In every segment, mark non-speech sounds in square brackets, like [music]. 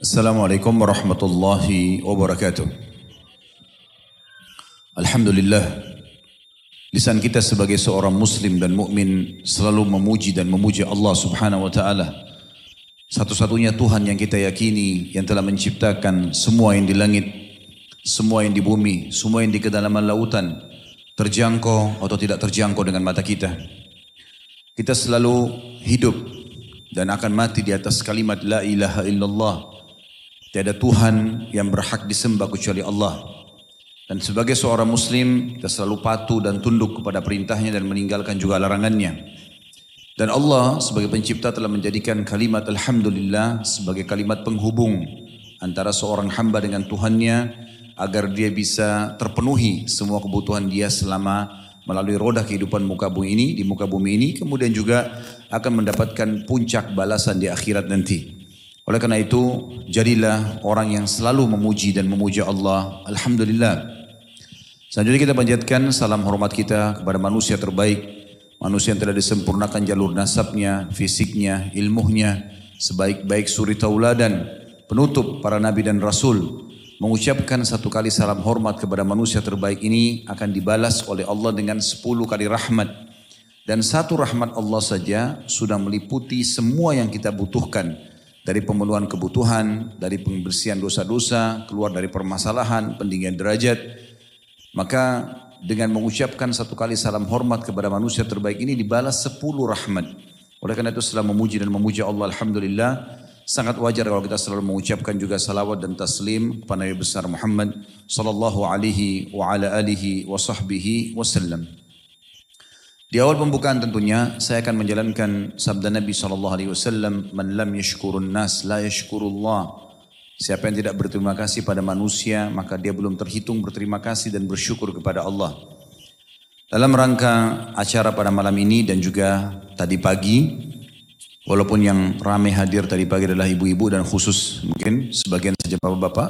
Assalamualaikum warahmatullahi wabarakatuh. Alhamdulillah, lisan kita sebagai seorang muslim dan mukmin selalu memuji dan memuji Allah Subhanahu wa taala. Satu-satunya Tuhan yang kita yakini yang telah menciptakan semua yang di langit, semua yang di bumi, semua yang di kedalaman lautan, terjangkau atau tidak terjangkau dengan mata kita. Kita selalu hidup dan akan mati di atas kalimat la ilaha illallah. Tiada Tuhan yang berhak disembah kecuali Allah. Dan sebagai seorang muslim, kita selalu patuh dan tunduk kepada perintahnya dan meninggalkan juga larangannya. Dan Allah sebagai pencipta telah menjadikan kalimat Alhamdulillah sebagai kalimat penghubung antara seorang hamba dengan Tuhannya agar dia bisa terpenuhi semua kebutuhan dia selama melalui roda kehidupan muka bumi ini, di muka bumi ini, kemudian juga akan mendapatkan puncak balasan di akhirat nanti. Oleh karena itu, jadilah orang yang selalu memuji dan memuja Allah. Alhamdulillah. Selanjutnya kita panjatkan salam hormat kita kepada manusia terbaik, Manusia yang telah disempurnakan jalur nasabnya, fisiknya, ilmunya, sebaik-baik suri tauladan, penutup para nabi dan rasul. Mengucapkan satu kali salam hormat kepada manusia terbaik ini akan dibalas oleh Allah dengan sepuluh kali rahmat. Dan satu rahmat Allah saja sudah meliputi semua yang kita butuhkan. Dari pemenuhan kebutuhan, dari pembersihan dosa-dosa, keluar dari permasalahan, pendingin derajat. Maka dengan mengucapkan satu kali salam hormat kepada manusia terbaik ini dibalas sepuluh rahmat. Oleh karena itu setelah memuji dan memuja Allah Alhamdulillah sangat wajar kalau kita selalu mengucapkan juga salawat dan taslim kepada Nabi besar Muhammad sallallahu alaihi wasallam. Di awal pembukaan tentunya saya akan menjalankan sabda Nabi sallallahu alaihi wasallam man lam yashkurun nas la yashkurullah Siapa yang tidak berterima kasih pada manusia, maka dia belum terhitung berterima kasih dan bersyukur kepada Allah. Dalam rangka acara pada malam ini dan juga tadi pagi, walaupun yang ramai hadir tadi pagi adalah ibu-ibu dan khusus mungkin sebagian saja bapak-bapak,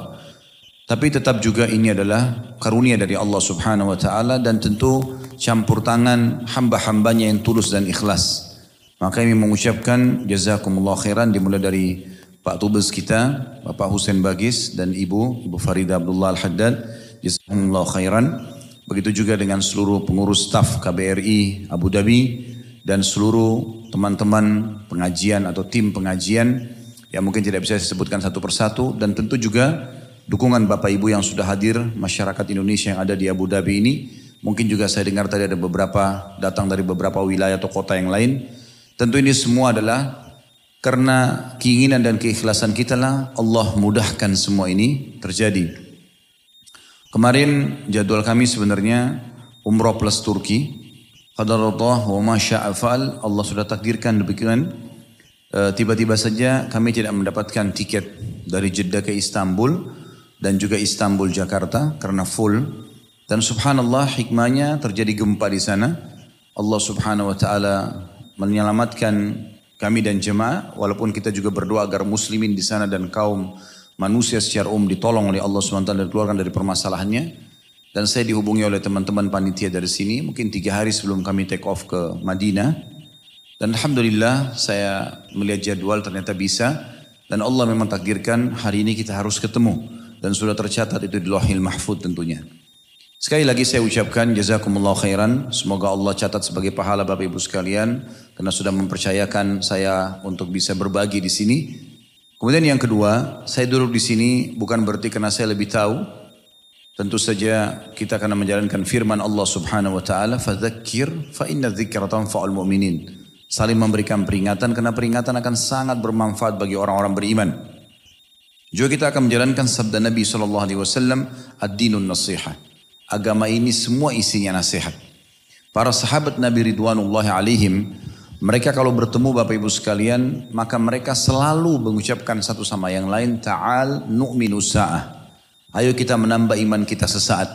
tapi tetap juga ini adalah karunia dari Allah subhanahu wa ta'ala dan tentu campur tangan hamba-hambanya yang tulus dan ikhlas. Maka kami mengucapkan jazakumullah khairan dimulai dari Pak Tubes kita, Bapak Husain Bagis dan Ibu, Ibu Farida Abdullah Al-Haddad, Jazakumullah khairan. Begitu juga dengan seluruh pengurus staf KBRI Abu Dhabi dan seluruh teman-teman pengajian atau tim pengajian yang mungkin tidak bisa disebutkan satu persatu dan tentu juga dukungan Bapak Ibu yang sudah hadir masyarakat Indonesia yang ada di Abu Dhabi ini mungkin juga saya dengar tadi ada beberapa datang dari beberapa wilayah atau kota yang lain tentu ini semua adalah karena keinginan dan keikhlasan kita lah Allah mudahkan semua ini terjadi. Kemarin jadwal kami sebenarnya umrah plus Turki. Qadarullah wa ma sya'afal Allah sudah takdirkan demikian. E, tiba-tiba saja kami tidak mendapatkan tiket dari Jeddah ke Istanbul dan juga Istanbul Jakarta karena full. Dan subhanallah hikmahnya terjadi gempa di sana. Allah subhanahu wa ta'ala menyelamatkan kami dan jemaah, walaupun kita juga berdoa agar muslimin di sana dan kaum manusia secara umum ditolong oleh Allah SWT dan dikeluarkan dari permasalahannya. Dan saya dihubungi oleh teman-teman panitia dari sini, mungkin tiga hari sebelum kami take off ke Madinah. Dan Alhamdulillah saya melihat jadwal ternyata bisa. Dan Allah memang takdirkan hari ini kita harus ketemu. Dan sudah tercatat itu di lohil mahfud tentunya. Sekali lagi saya ucapkan jazakumullah khairan. Semoga Allah catat sebagai pahala Bapak Ibu sekalian karena sudah mempercayakan saya untuk bisa berbagi di sini. Kemudian yang kedua, saya duduk di sini bukan berarti karena saya lebih tahu. Tentu saja kita akan menjalankan firman Allah Subhanahu wa taala, "Fadzakir fa inna dzikra tanfa'ul mu'minin." Saling memberikan peringatan karena peringatan akan sangat bermanfaat bagi orang-orang beriman. Juga kita akan menjalankan sabda Nabi sallallahu alaihi wasallam, "Ad-dinun nasihah." Agama ini semua isinya nasihat. Para sahabat Nabi Ridwanullah alaihim, mereka kalau bertemu Bapak Ibu sekalian, maka mereka selalu mengucapkan satu sama yang lain, Ta'al nu'minu sa'ah. Ayo kita menambah iman kita sesaat.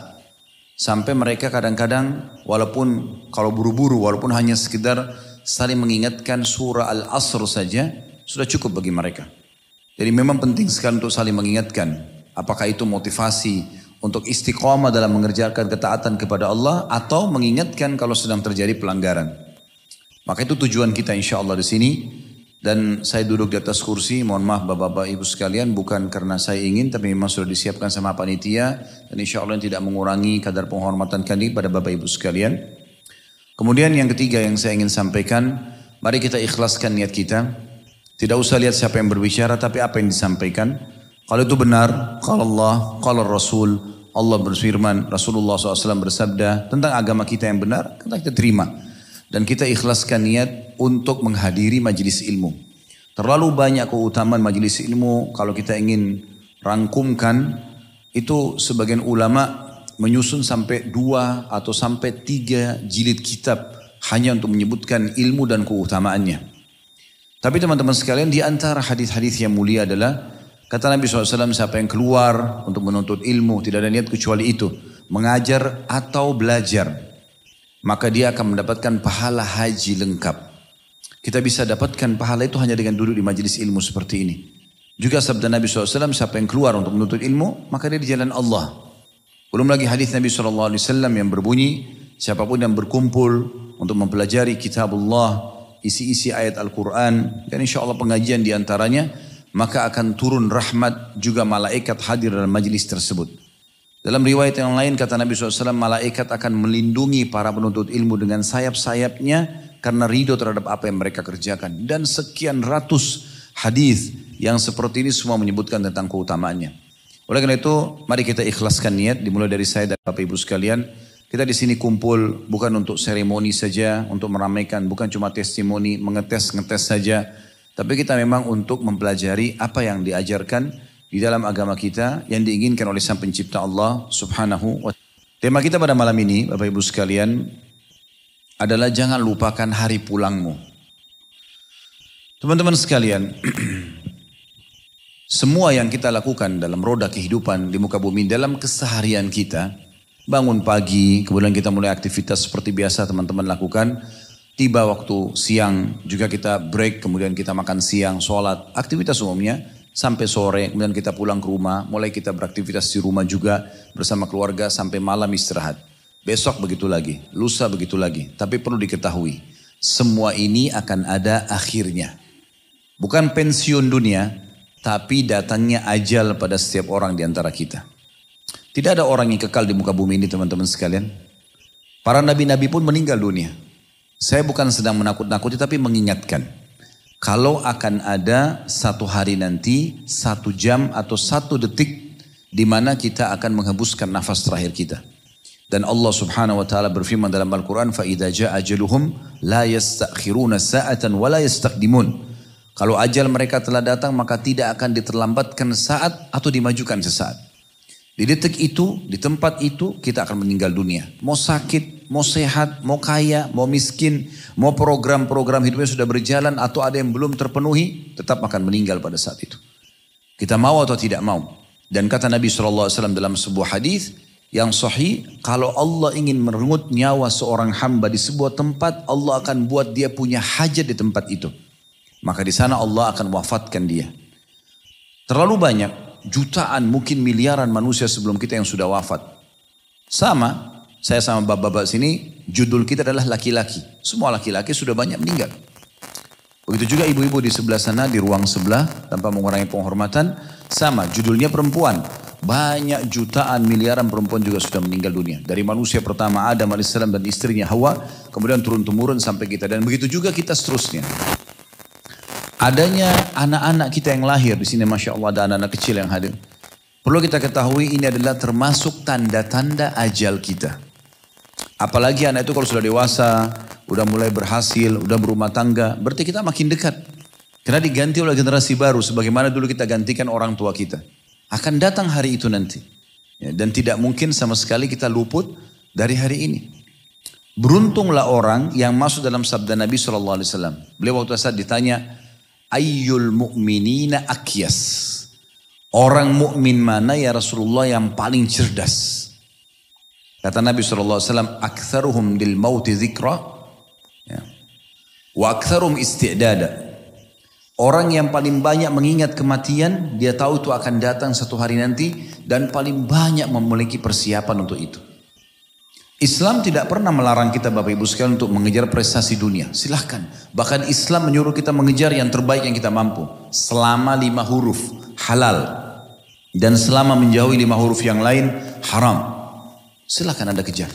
Sampai mereka kadang-kadang, walaupun kalau buru-buru, walaupun hanya sekedar saling mengingatkan surah Al-Asr saja, sudah cukup bagi mereka. Jadi memang penting sekali untuk saling mengingatkan. Apakah itu motivasi untuk istiqomah dalam mengerjakan ketaatan kepada Allah atau mengingatkan kalau sedang terjadi pelanggaran. Maka itu tujuan kita insya Allah di sini. Dan saya duduk di atas kursi, mohon maaf bapak-bapak ibu sekalian, bukan karena saya ingin, tapi memang sudah disiapkan sama panitia. Dan insya Allah tidak mengurangi kadar penghormatan kami pada bapak ibu sekalian. Kemudian yang ketiga yang saya ingin sampaikan, mari kita ikhlaskan niat kita. Tidak usah lihat siapa yang berbicara, tapi apa yang disampaikan. Kalau itu benar, kalau Allah, kalau Rasul, Allah berfirman, Rasulullah SAW bersabda tentang agama kita yang benar, kita terima. Dan kita ikhlaskan niat untuk menghadiri majelis ilmu. Terlalu banyak keutamaan majelis ilmu kalau kita ingin rangkumkan itu sebagian ulama menyusun sampai dua atau sampai tiga jilid kitab hanya untuk menyebutkan ilmu dan keutamaannya. Tapi teman-teman sekalian di antara hadis-hadis yang mulia adalah kata Nabi SAW siapa yang keluar untuk menuntut ilmu tidak ada niat kecuali itu mengajar atau belajar maka dia akan mendapatkan pahala haji lengkap. Kita bisa dapatkan pahala itu hanya dengan duduk di majelis ilmu seperti ini. Juga sabda Nabi SAW, siapa yang keluar untuk menuntut ilmu, maka dia di jalan Allah. Belum lagi hadis Nabi SAW yang berbunyi, siapa pun yang berkumpul untuk mempelajari kitab Allah, isi-isi ayat Al-Quran, dan insya Allah pengajian di antaranya, maka akan turun rahmat juga malaikat hadir dalam majelis tersebut. Dalam riwayat yang lain kata Nabi SAW, malaikat akan melindungi para penuntut ilmu dengan sayap-sayapnya karena ridho terhadap apa yang mereka kerjakan. Dan sekian ratus hadis yang seperti ini semua menyebutkan tentang keutamaannya. Oleh karena itu, mari kita ikhlaskan niat dimulai dari saya dan Bapak Ibu sekalian. Kita di sini kumpul bukan untuk seremoni saja, untuk meramaikan, bukan cuma testimoni, mengetes-ngetes saja. Tapi kita memang untuk mempelajari apa yang diajarkan di dalam agama kita yang diinginkan oleh Sang Pencipta Allah Subhanahu wa Tema kita pada malam ini, Bapak Ibu sekalian, adalah jangan lupakan hari pulangmu. Teman-teman sekalian, [clears throat] semua yang kita lakukan dalam roda kehidupan di muka bumi, dalam keseharian kita, bangun pagi, kemudian kita mulai aktivitas seperti biasa teman-teman lakukan, tiba waktu siang, juga kita break, kemudian kita makan siang, sholat, aktivitas umumnya, sampai sore, kemudian kita pulang ke rumah, mulai kita beraktivitas di rumah juga bersama keluarga sampai malam istirahat. Besok begitu lagi, lusa begitu lagi. Tapi perlu diketahui, semua ini akan ada akhirnya. Bukan pensiun dunia, tapi datangnya ajal pada setiap orang di antara kita. Tidak ada orang yang kekal di muka bumi ini teman-teman sekalian. Para nabi-nabi pun meninggal dunia. Saya bukan sedang menakut-nakuti tapi mengingatkan. Kalau akan ada satu hari nanti, satu jam atau satu detik di mana kita akan menghembuskan nafas terakhir kita. Dan Allah Subhanahu wa taala berfirman dalam Al-Qur'an, فَإِذَا جَاءَ jaa لَا la yastakhiruna وَلَا يَسْتَقْدِمُونَ. Kalau ajal mereka telah datang maka tidak akan diterlambatkan saat atau dimajukan sesaat. Di detik itu, di tempat itu, kita akan meninggal dunia. Mau sakit, mau sehat, mau kaya, mau miskin, mau program-program hidupnya sudah berjalan atau ada yang belum terpenuhi, tetap akan meninggal pada saat itu. Kita mau atau tidak mau. Dan kata Nabi SAW dalam sebuah hadis, yang sahih, kalau Allah ingin merenggut nyawa seorang hamba di sebuah tempat, Allah akan buat dia punya hajat di tempat itu. Maka di sana Allah akan wafatkan dia. Terlalu banyak, jutaan, mungkin miliaran manusia sebelum kita yang sudah wafat. Sama, saya sama bapak-bapak sini, judul kita adalah laki-laki. Semua laki-laki sudah banyak meninggal. Begitu juga ibu-ibu di sebelah sana, di ruang sebelah, tanpa mengurangi penghormatan, sama, judulnya perempuan. Banyak jutaan miliaran perempuan juga sudah meninggal dunia. Dari manusia pertama Adam AS dan istrinya Hawa. Kemudian turun-temurun sampai kita. Dan begitu juga kita seterusnya. Adanya anak-anak kita yang lahir. Di sini Masya Allah ada anak-anak kecil yang hadir. Perlu kita ketahui ini adalah termasuk tanda-tanda ajal kita. Apalagi anak itu kalau sudah dewasa, udah mulai berhasil, udah berumah tangga, berarti kita makin dekat. Karena diganti oleh generasi baru, sebagaimana dulu kita gantikan orang tua kita. Akan datang hari itu nanti. Ya, dan tidak mungkin sama sekali kita luput dari hari ini. Beruntunglah orang yang masuk dalam sabda Nabi SAW. Beliau waktu saat ditanya, Ayyul mu'minina akyas. Orang mukmin mana ya Rasulullah yang paling cerdas? Kata Nabi SAW, Aktharuhum dil mauti zikra. Ya. Wa aktharuhum isti'dada. Orang yang paling banyak mengingat kematian, dia tahu itu akan datang satu hari nanti dan paling banyak memiliki persiapan untuk itu. Islam tidak pernah melarang kita Bapak Ibu sekalian untuk mengejar prestasi dunia. Silahkan. Bahkan Islam menyuruh kita mengejar yang terbaik yang kita mampu. Selama lima huruf halal. Dan selama menjauhi lima huruf yang lain haram. Silahkan Anda kejar.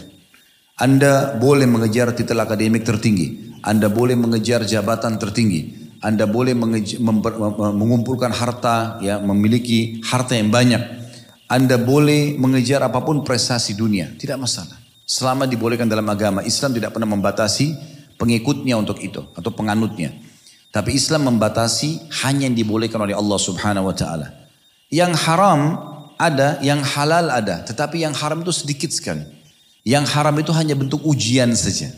Anda boleh mengejar titel akademik tertinggi. Anda boleh mengejar jabatan tertinggi. Anda boleh mengumpulkan harta, ya, memiliki harta yang banyak. Anda boleh mengejar apa pun prestasi dunia. Tidak masalah. Selama dibolehkan dalam agama, Islam tidak pernah membatasi pengikutnya untuk itu atau penganutnya. Tapi Islam membatasi hanya yang dibolehkan oleh Allah Subhanahu wa taala. Yang haram ada, yang halal ada, tetapi yang haram itu sedikit sekali. Yang haram itu hanya bentuk ujian saja.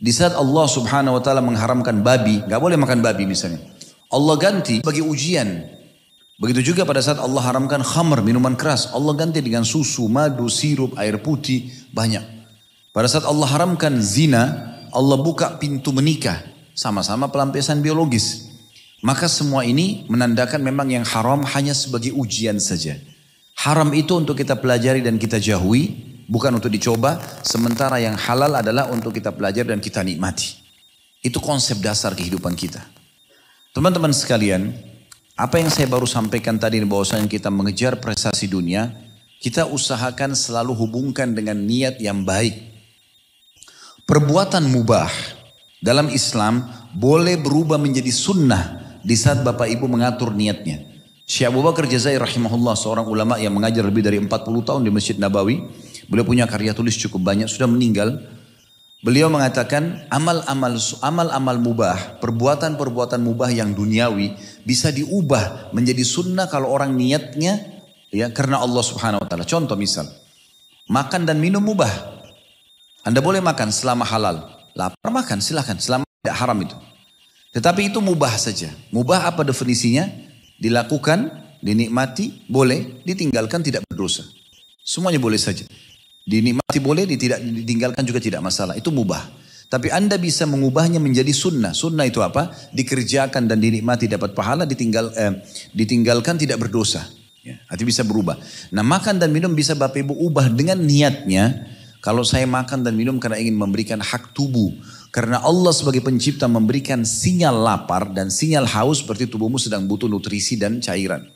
Di saat Allah Subhanahu wa taala mengharamkan babi, nggak boleh makan babi misalnya. Allah ganti bagi ujian. Begitu juga pada saat Allah haramkan khamr, minuman keras. Allah ganti dengan susu, madu, sirup, air putih, banyak. Pada saat Allah haramkan zina, Allah buka pintu menikah. Sama-sama pelampiasan biologis. Maka semua ini menandakan memang yang haram hanya sebagai ujian saja. Haram itu untuk kita pelajari dan kita jauhi, bukan untuk dicoba. Sementara yang halal adalah untuk kita pelajari dan kita nikmati. Itu konsep dasar kehidupan kita. Teman-teman sekalian, apa yang saya baru sampaikan tadi bahwasanya kita mengejar prestasi dunia, kita usahakan selalu hubungkan dengan niat yang baik. Perbuatan mubah dalam Islam boleh berubah menjadi sunnah di saat Bapak Ibu mengatur niatnya. Syekh Abu Bakar Jazair rahimahullah seorang ulama yang mengajar lebih dari 40 tahun di Masjid Nabawi. Beliau punya karya tulis cukup banyak, sudah meninggal. Beliau mengatakan amal-amal amal-amal mubah, perbuatan-perbuatan mubah yang duniawi bisa diubah menjadi sunnah kalau orang niatnya ya karena Allah Subhanahu wa taala. Contoh misal, makan dan minum mubah. Anda boleh makan selama halal. Lapar makan silahkan selama tidak haram itu. Tetapi itu mubah saja. Mubah apa definisinya? Dilakukan, dinikmati, boleh, ditinggalkan tidak berdosa. Semuanya boleh saja. Dinikmati boleh, tidak ditinggalkan juga tidak masalah. Itu mubah. Tapi Anda bisa mengubahnya menjadi sunnah. Sunnah itu apa? Dikerjakan dan dinikmati dapat pahala, ditinggal, eh, ditinggalkan tidak berdosa. Ya, arti bisa berubah. Nah makan dan minum bisa Bapak Ibu ubah dengan niatnya kalau saya makan dan minum karena ingin memberikan hak tubuh. Karena Allah sebagai pencipta memberikan sinyal lapar dan sinyal haus seperti tubuhmu sedang butuh nutrisi dan cairan.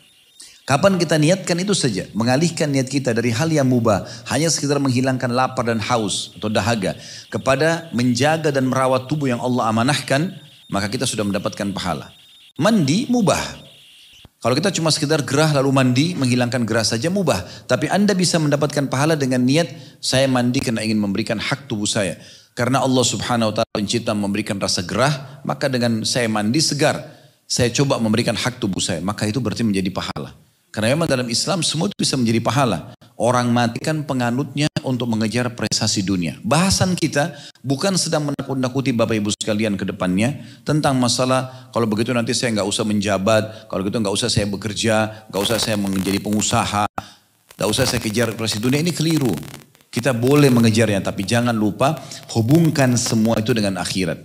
Kapan kita niatkan itu saja. Mengalihkan niat kita dari hal yang mubah. Hanya sekedar menghilangkan lapar dan haus atau dahaga. Kepada menjaga dan merawat tubuh yang Allah amanahkan. Maka kita sudah mendapatkan pahala. Mandi mubah. Kalau kita cuma sekedar gerah lalu mandi, menghilangkan gerah saja mubah. Tapi Anda bisa mendapatkan pahala dengan niat, saya mandi karena ingin memberikan hak tubuh saya. Karena Allah subhanahu wa ta'ala pencipta memberikan rasa gerah, maka dengan saya mandi segar, saya coba memberikan hak tubuh saya. Maka itu berarti menjadi pahala. Karena memang dalam Islam semua itu bisa menjadi pahala. Orang matikan penganutnya untuk mengejar prestasi dunia. Bahasan kita bukan sedang menakut-nakuti Bapak Ibu sekalian ke depannya tentang masalah kalau begitu nanti saya nggak usah menjabat, kalau begitu nggak usah saya bekerja, nggak usah saya menjadi pengusaha, nggak usah saya kejar prestasi dunia ini keliru. Kita boleh mengejarnya tapi jangan lupa hubungkan semua itu dengan akhirat.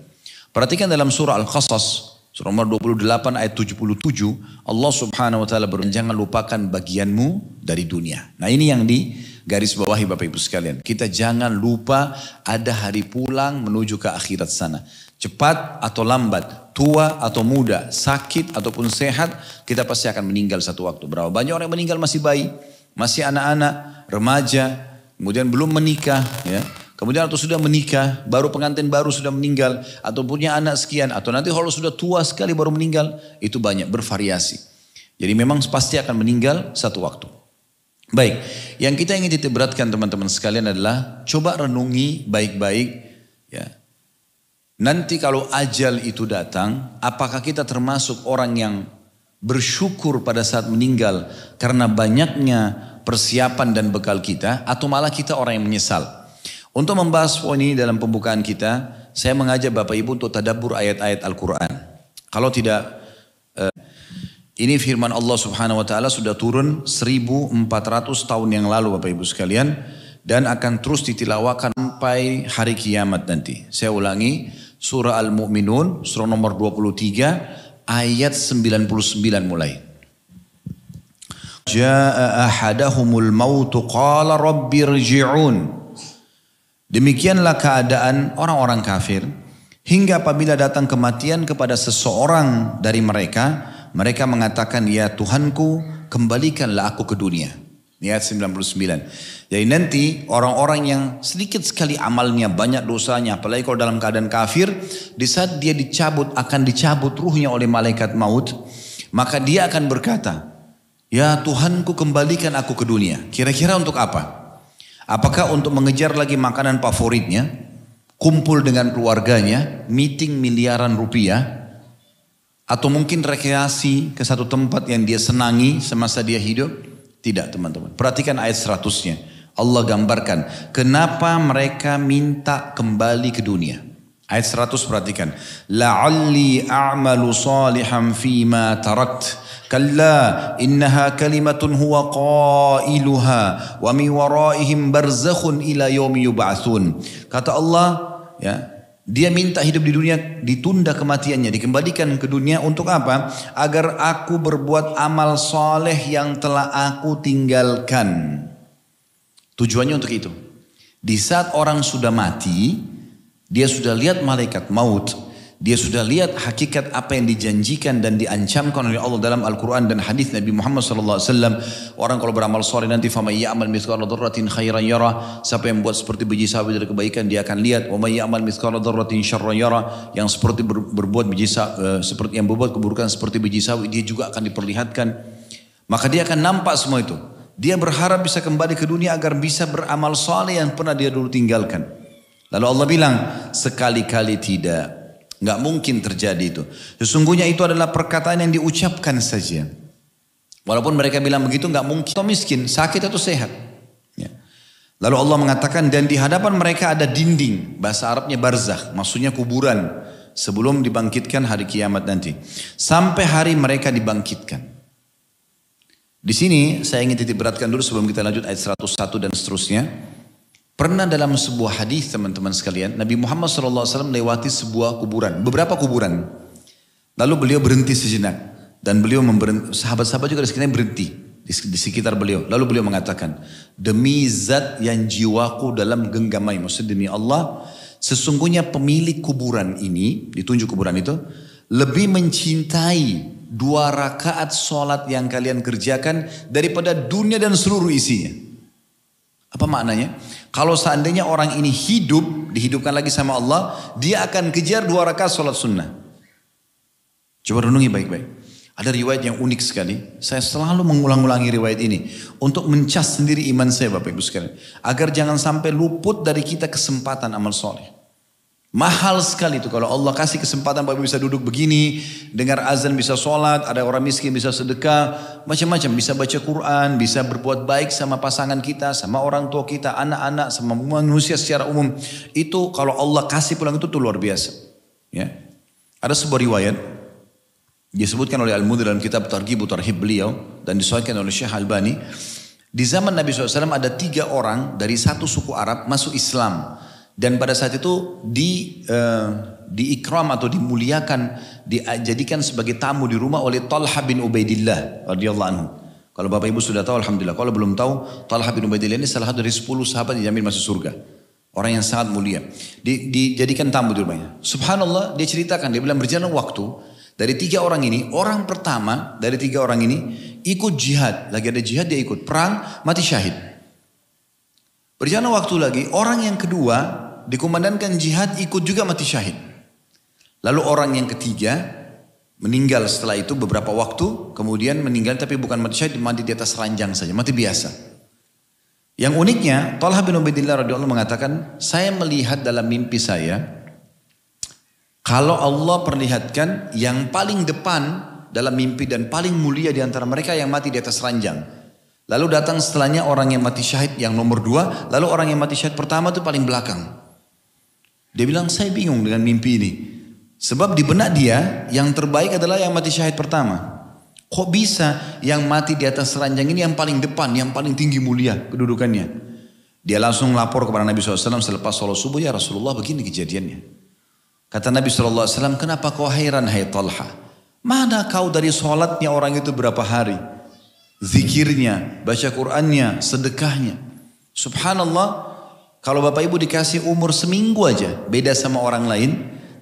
Perhatikan dalam surah Al-Qasas surah nomor 28 ayat 77 Allah Subhanahu wa taala jangan lupakan bagianmu dari dunia. Nah, ini yang di garis bawahi Bapak Ibu sekalian. Kita jangan lupa ada hari pulang menuju ke akhirat sana. Cepat atau lambat, tua atau muda, sakit ataupun sehat, kita pasti akan meninggal satu waktu. Berapa banyak orang yang meninggal masih bayi, masih anak-anak, remaja, kemudian belum menikah, ya. Kemudian atau sudah menikah, baru pengantin baru sudah meninggal, atau punya anak sekian, atau nanti kalau sudah tua sekali baru meninggal, itu banyak bervariasi. Jadi memang pasti akan meninggal satu waktu. Baik, yang kita ingin titik teman-teman sekalian adalah coba renungi baik-baik ya. Nanti kalau ajal itu datang, apakah kita termasuk orang yang bersyukur pada saat meninggal karena banyaknya persiapan dan bekal kita atau malah kita orang yang menyesal? Untuk membahas poin ini dalam pembukaan kita, saya mengajak Bapak Ibu untuk tadabbur ayat-ayat Al-Qur'an. Kalau tidak eh, ini firman Allah subhanahu wa ta'ala sudah turun 1400 tahun yang lalu Bapak Ibu sekalian. Dan akan terus ditilawakan sampai hari kiamat nanti. Saya ulangi surah Al-Mu'minun surah nomor 23 ayat 99 mulai. Ja'a ahadahumul mautu qala rabbirji'un. Demikianlah keadaan orang-orang kafir hingga apabila datang kematian kepada seseorang dari mereka, mereka mengatakan, "Ya Tuhanku, kembalikanlah aku ke dunia." Ayat 99. Jadi nanti orang-orang yang sedikit sekali amalnya, banyak dosanya, apalagi kalau dalam keadaan kafir, di saat dia dicabut, akan dicabut ruhnya oleh malaikat maut, maka dia akan berkata, Ya Tuhanku kembalikan aku ke dunia. Kira-kira untuk apa? Apakah untuk mengejar lagi makanan favoritnya, kumpul dengan keluarganya, meeting miliaran rupiah, atau mungkin rekreasi ke satu tempat yang dia senangi semasa dia hidup? Tidak teman-teman. Perhatikan ayat seratusnya. Allah gambarkan. Kenapa mereka minta kembali ke dunia. Ayat 100 perhatikan. La'alli a'malu salihan fima tarakt. Kalla innaha kalimatun huwa qailuha wa mi waraihim barzakhun ila yaumi yub'atsun. Kata Allah, ya, dia minta hidup di dunia ditunda kematiannya, dikembalikan ke dunia untuk apa? Agar aku berbuat amal soleh yang telah aku tinggalkan. Tujuannya untuk itu. Di saat orang sudah mati, dia sudah lihat malaikat maut, dia sudah lihat hakikat apa yang dijanjikan dan diancamkan oleh Allah dalam Al-Quran dan hadis Nabi Muhammad SAW. Orang kalau beramal soleh nanti fama ya'mal mithqala khairan yara. Siapa yang buat seperti biji sawi dari kebaikan dia akan lihat. Wa may ya'mal mithqala syarran yara. Yang seperti ber, berbuat biji uh, seperti yang berbuat keburukan seperti biji sawi dia juga akan diperlihatkan. Maka dia akan nampak semua itu. Dia berharap bisa kembali ke dunia agar bisa beramal soleh yang pernah dia dulu tinggalkan. Lalu Allah bilang, sekali-kali tidak. Nggak mungkin terjadi itu. Sesungguhnya itu adalah perkataan yang diucapkan saja. Walaupun mereka bilang begitu nggak mungkin. Atau miskin, sakit atau sehat. Ya. Lalu Allah mengatakan dan di hadapan mereka ada dinding. Bahasa Arabnya barzakh, maksudnya kuburan. Sebelum dibangkitkan hari kiamat nanti. Sampai hari mereka dibangkitkan. Di sini saya ingin titik beratkan dulu sebelum kita lanjut ayat 101 dan seterusnya. Pernah dalam sebuah hadis teman-teman sekalian, Nabi Muhammad SAW lewati sebuah kuburan, beberapa kuburan. Lalu beliau berhenti sejenak dan beliau sahabat-sahabat juga di sekitarnya berhenti di, di sekitar beliau. Lalu beliau mengatakan, demi zat yang jiwaku dalam genggamai, maksud demi Allah, sesungguhnya pemilik kuburan ini, ditunjuk kuburan itu, lebih mencintai dua rakaat sholat yang kalian kerjakan daripada dunia dan seluruh isinya. Apa maknanya? Kalau seandainya orang ini hidup, dihidupkan lagi sama Allah, dia akan kejar dua rakaat sholat sunnah. Coba renungi baik-baik. Ada riwayat yang unik sekali. Saya selalu mengulang-ulangi riwayat ini. Untuk mencas sendiri iman saya Bapak Ibu sekalian. Agar jangan sampai luput dari kita kesempatan amal soleh. Mahal sekali itu kalau Allah kasih kesempatan Bapak bisa duduk begini, dengar azan bisa sholat, ada orang miskin bisa sedekah, macam-macam bisa baca Quran, bisa berbuat baik sama pasangan kita, sama orang tua kita, anak-anak, sama manusia secara umum. Itu kalau Allah kasih pulang itu tuh luar biasa. Ya. Ada sebuah riwayat disebutkan oleh Al-Mudhir dalam kitab Targhib Tarhib beliau dan disahkan oleh Syekh Albani. Di zaman Nabi SAW ada tiga orang dari satu suku Arab masuk Islam. Dan pada saat itu di uh, diikram atau dimuliakan, dijadikan sebagai tamu di rumah oleh Talha bin Ubaidillah radhiyallahu anhu. Kalau Bapak Ibu sudah tahu alhamdulillah. Kalau belum tahu, Talha bin Ubaidillah ini salah satu dari 10 sahabat dijamin masuk surga. Orang yang sangat mulia. Di, dijadikan tamu di rumahnya. Subhanallah, dia ceritakan, dia bilang berjalan waktu dari tiga orang ini, orang pertama dari tiga orang ini ikut jihad. Lagi ada jihad dia ikut. Perang, mati syahid. Berjalan waktu lagi, orang yang kedua dikumandangkan jihad ikut juga mati syahid. Lalu orang yang ketiga meninggal setelah itu beberapa waktu, kemudian meninggal tapi bukan mati syahid, mati di atas ranjang saja, mati biasa. Yang uniknya, Talha bin Ubaidillah radhiyallahu mengatakan, saya melihat dalam mimpi saya, kalau Allah perlihatkan yang paling depan dalam mimpi dan paling mulia di antara mereka yang mati di atas ranjang. Lalu datang setelahnya orang yang mati syahid yang nomor dua, lalu orang yang mati syahid pertama itu paling belakang. Dia bilang saya bingung dengan mimpi ini. Sebab di benak dia yang terbaik adalah yang mati syahid pertama. Kok bisa yang mati di atas ranjang ini yang paling depan, yang paling tinggi mulia kedudukannya. Dia langsung lapor kepada Nabi SAW selepas sholat subuh, ya Rasulullah begini kejadiannya. Kata Nabi SAW, kenapa kau heran hai Talha? Mana kau dari sholatnya orang itu berapa hari? Zikirnya, baca Qur'annya, sedekahnya. Subhanallah, Kalau Bapak Ibu dikasih umur seminggu aja, beda sama orang lain,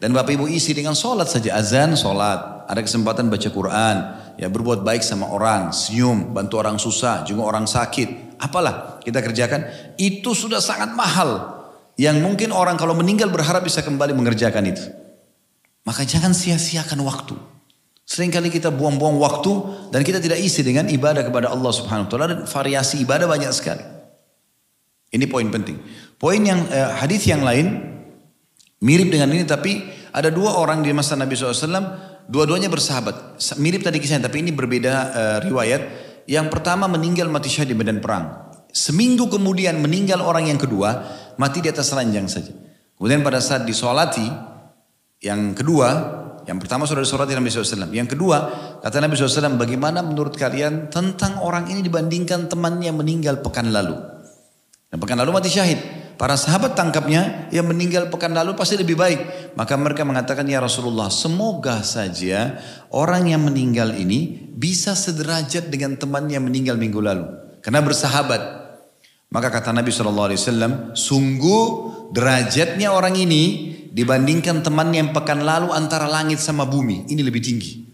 dan Bapak Ibu isi dengan sholat saja, azan, sholat. Ada kesempatan baca Quran, ya berbuat baik sama orang, senyum, bantu orang susah, juga orang sakit. Apalah kita kerjakan, itu sudah sangat mahal. Yang mungkin orang kalau meninggal berharap bisa kembali mengerjakan itu. Maka jangan sia-siakan waktu. Seringkali kita buang-buang waktu dan kita tidak isi dengan ibadah kepada Allah Subhanahu wa taala dan variasi ibadah banyak sekali. Ini poin penting. Poin yang eh, hadis yang lain mirip dengan ini tapi ada dua orang di masa Nabi SAW dua-duanya bersahabat. Mirip tadi kisahnya tapi ini berbeda eh, riwayat. Yang pertama meninggal mati syahid di medan perang. Seminggu kemudian meninggal orang yang kedua mati di atas ranjang saja. Kemudian pada saat disolati, yang kedua, yang pertama sudah disolati Nabi SAW. Yang kedua, kata Nabi SAW, bagaimana menurut kalian tentang orang ini dibandingkan temannya meninggal pekan lalu. Dan pekan lalu mati syahid. Para sahabat tangkapnya yang meninggal pekan lalu pasti lebih baik. Maka mereka mengatakan ya Rasulullah semoga saja orang yang meninggal ini bisa sederajat dengan teman yang meninggal minggu lalu. Karena bersahabat. Maka kata Nabi SAW, sungguh derajatnya orang ini dibandingkan teman yang pekan lalu antara langit sama bumi. Ini lebih tinggi.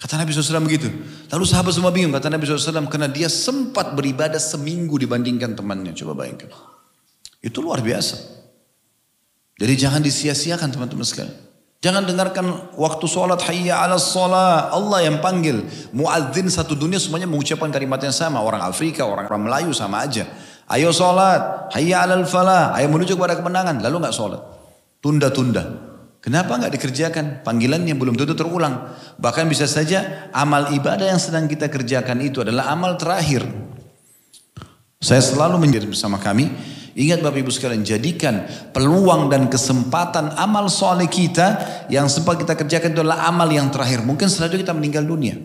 Kata Nabi SAW begitu. Lalu sahabat semua bingung. Kata Nabi SAW karena dia sempat beribadah seminggu dibandingkan temannya. Coba bayangkan. Itu luar biasa. Jadi jangan disia-siakan teman-teman sekalian. Jangan dengarkan waktu sholat hayya ala sholat. Allah yang panggil. Muadzin satu dunia semuanya mengucapkan kalimat yang sama. Orang Afrika, orang, Melayu sama aja. Ayo sholat. Hayya ala falah. Ayo menuju kepada kemenangan. Lalu nggak sholat. Tunda-tunda. Kenapa nggak dikerjakan? Panggilannya belum tentu terulang. Bahkan bisa saja amal ibadah yang sedang kita kerjakan itu adalah amal terakhir. Saya selalu menjadi bersama kami Ingat Bapak Ibu sekalian, jadikan peluang dan kesempatan amal soleh kita yang sempat kita kerjakan itu adalah amal yang terakhir. Mungkin setelah itu kita meninggal dunia.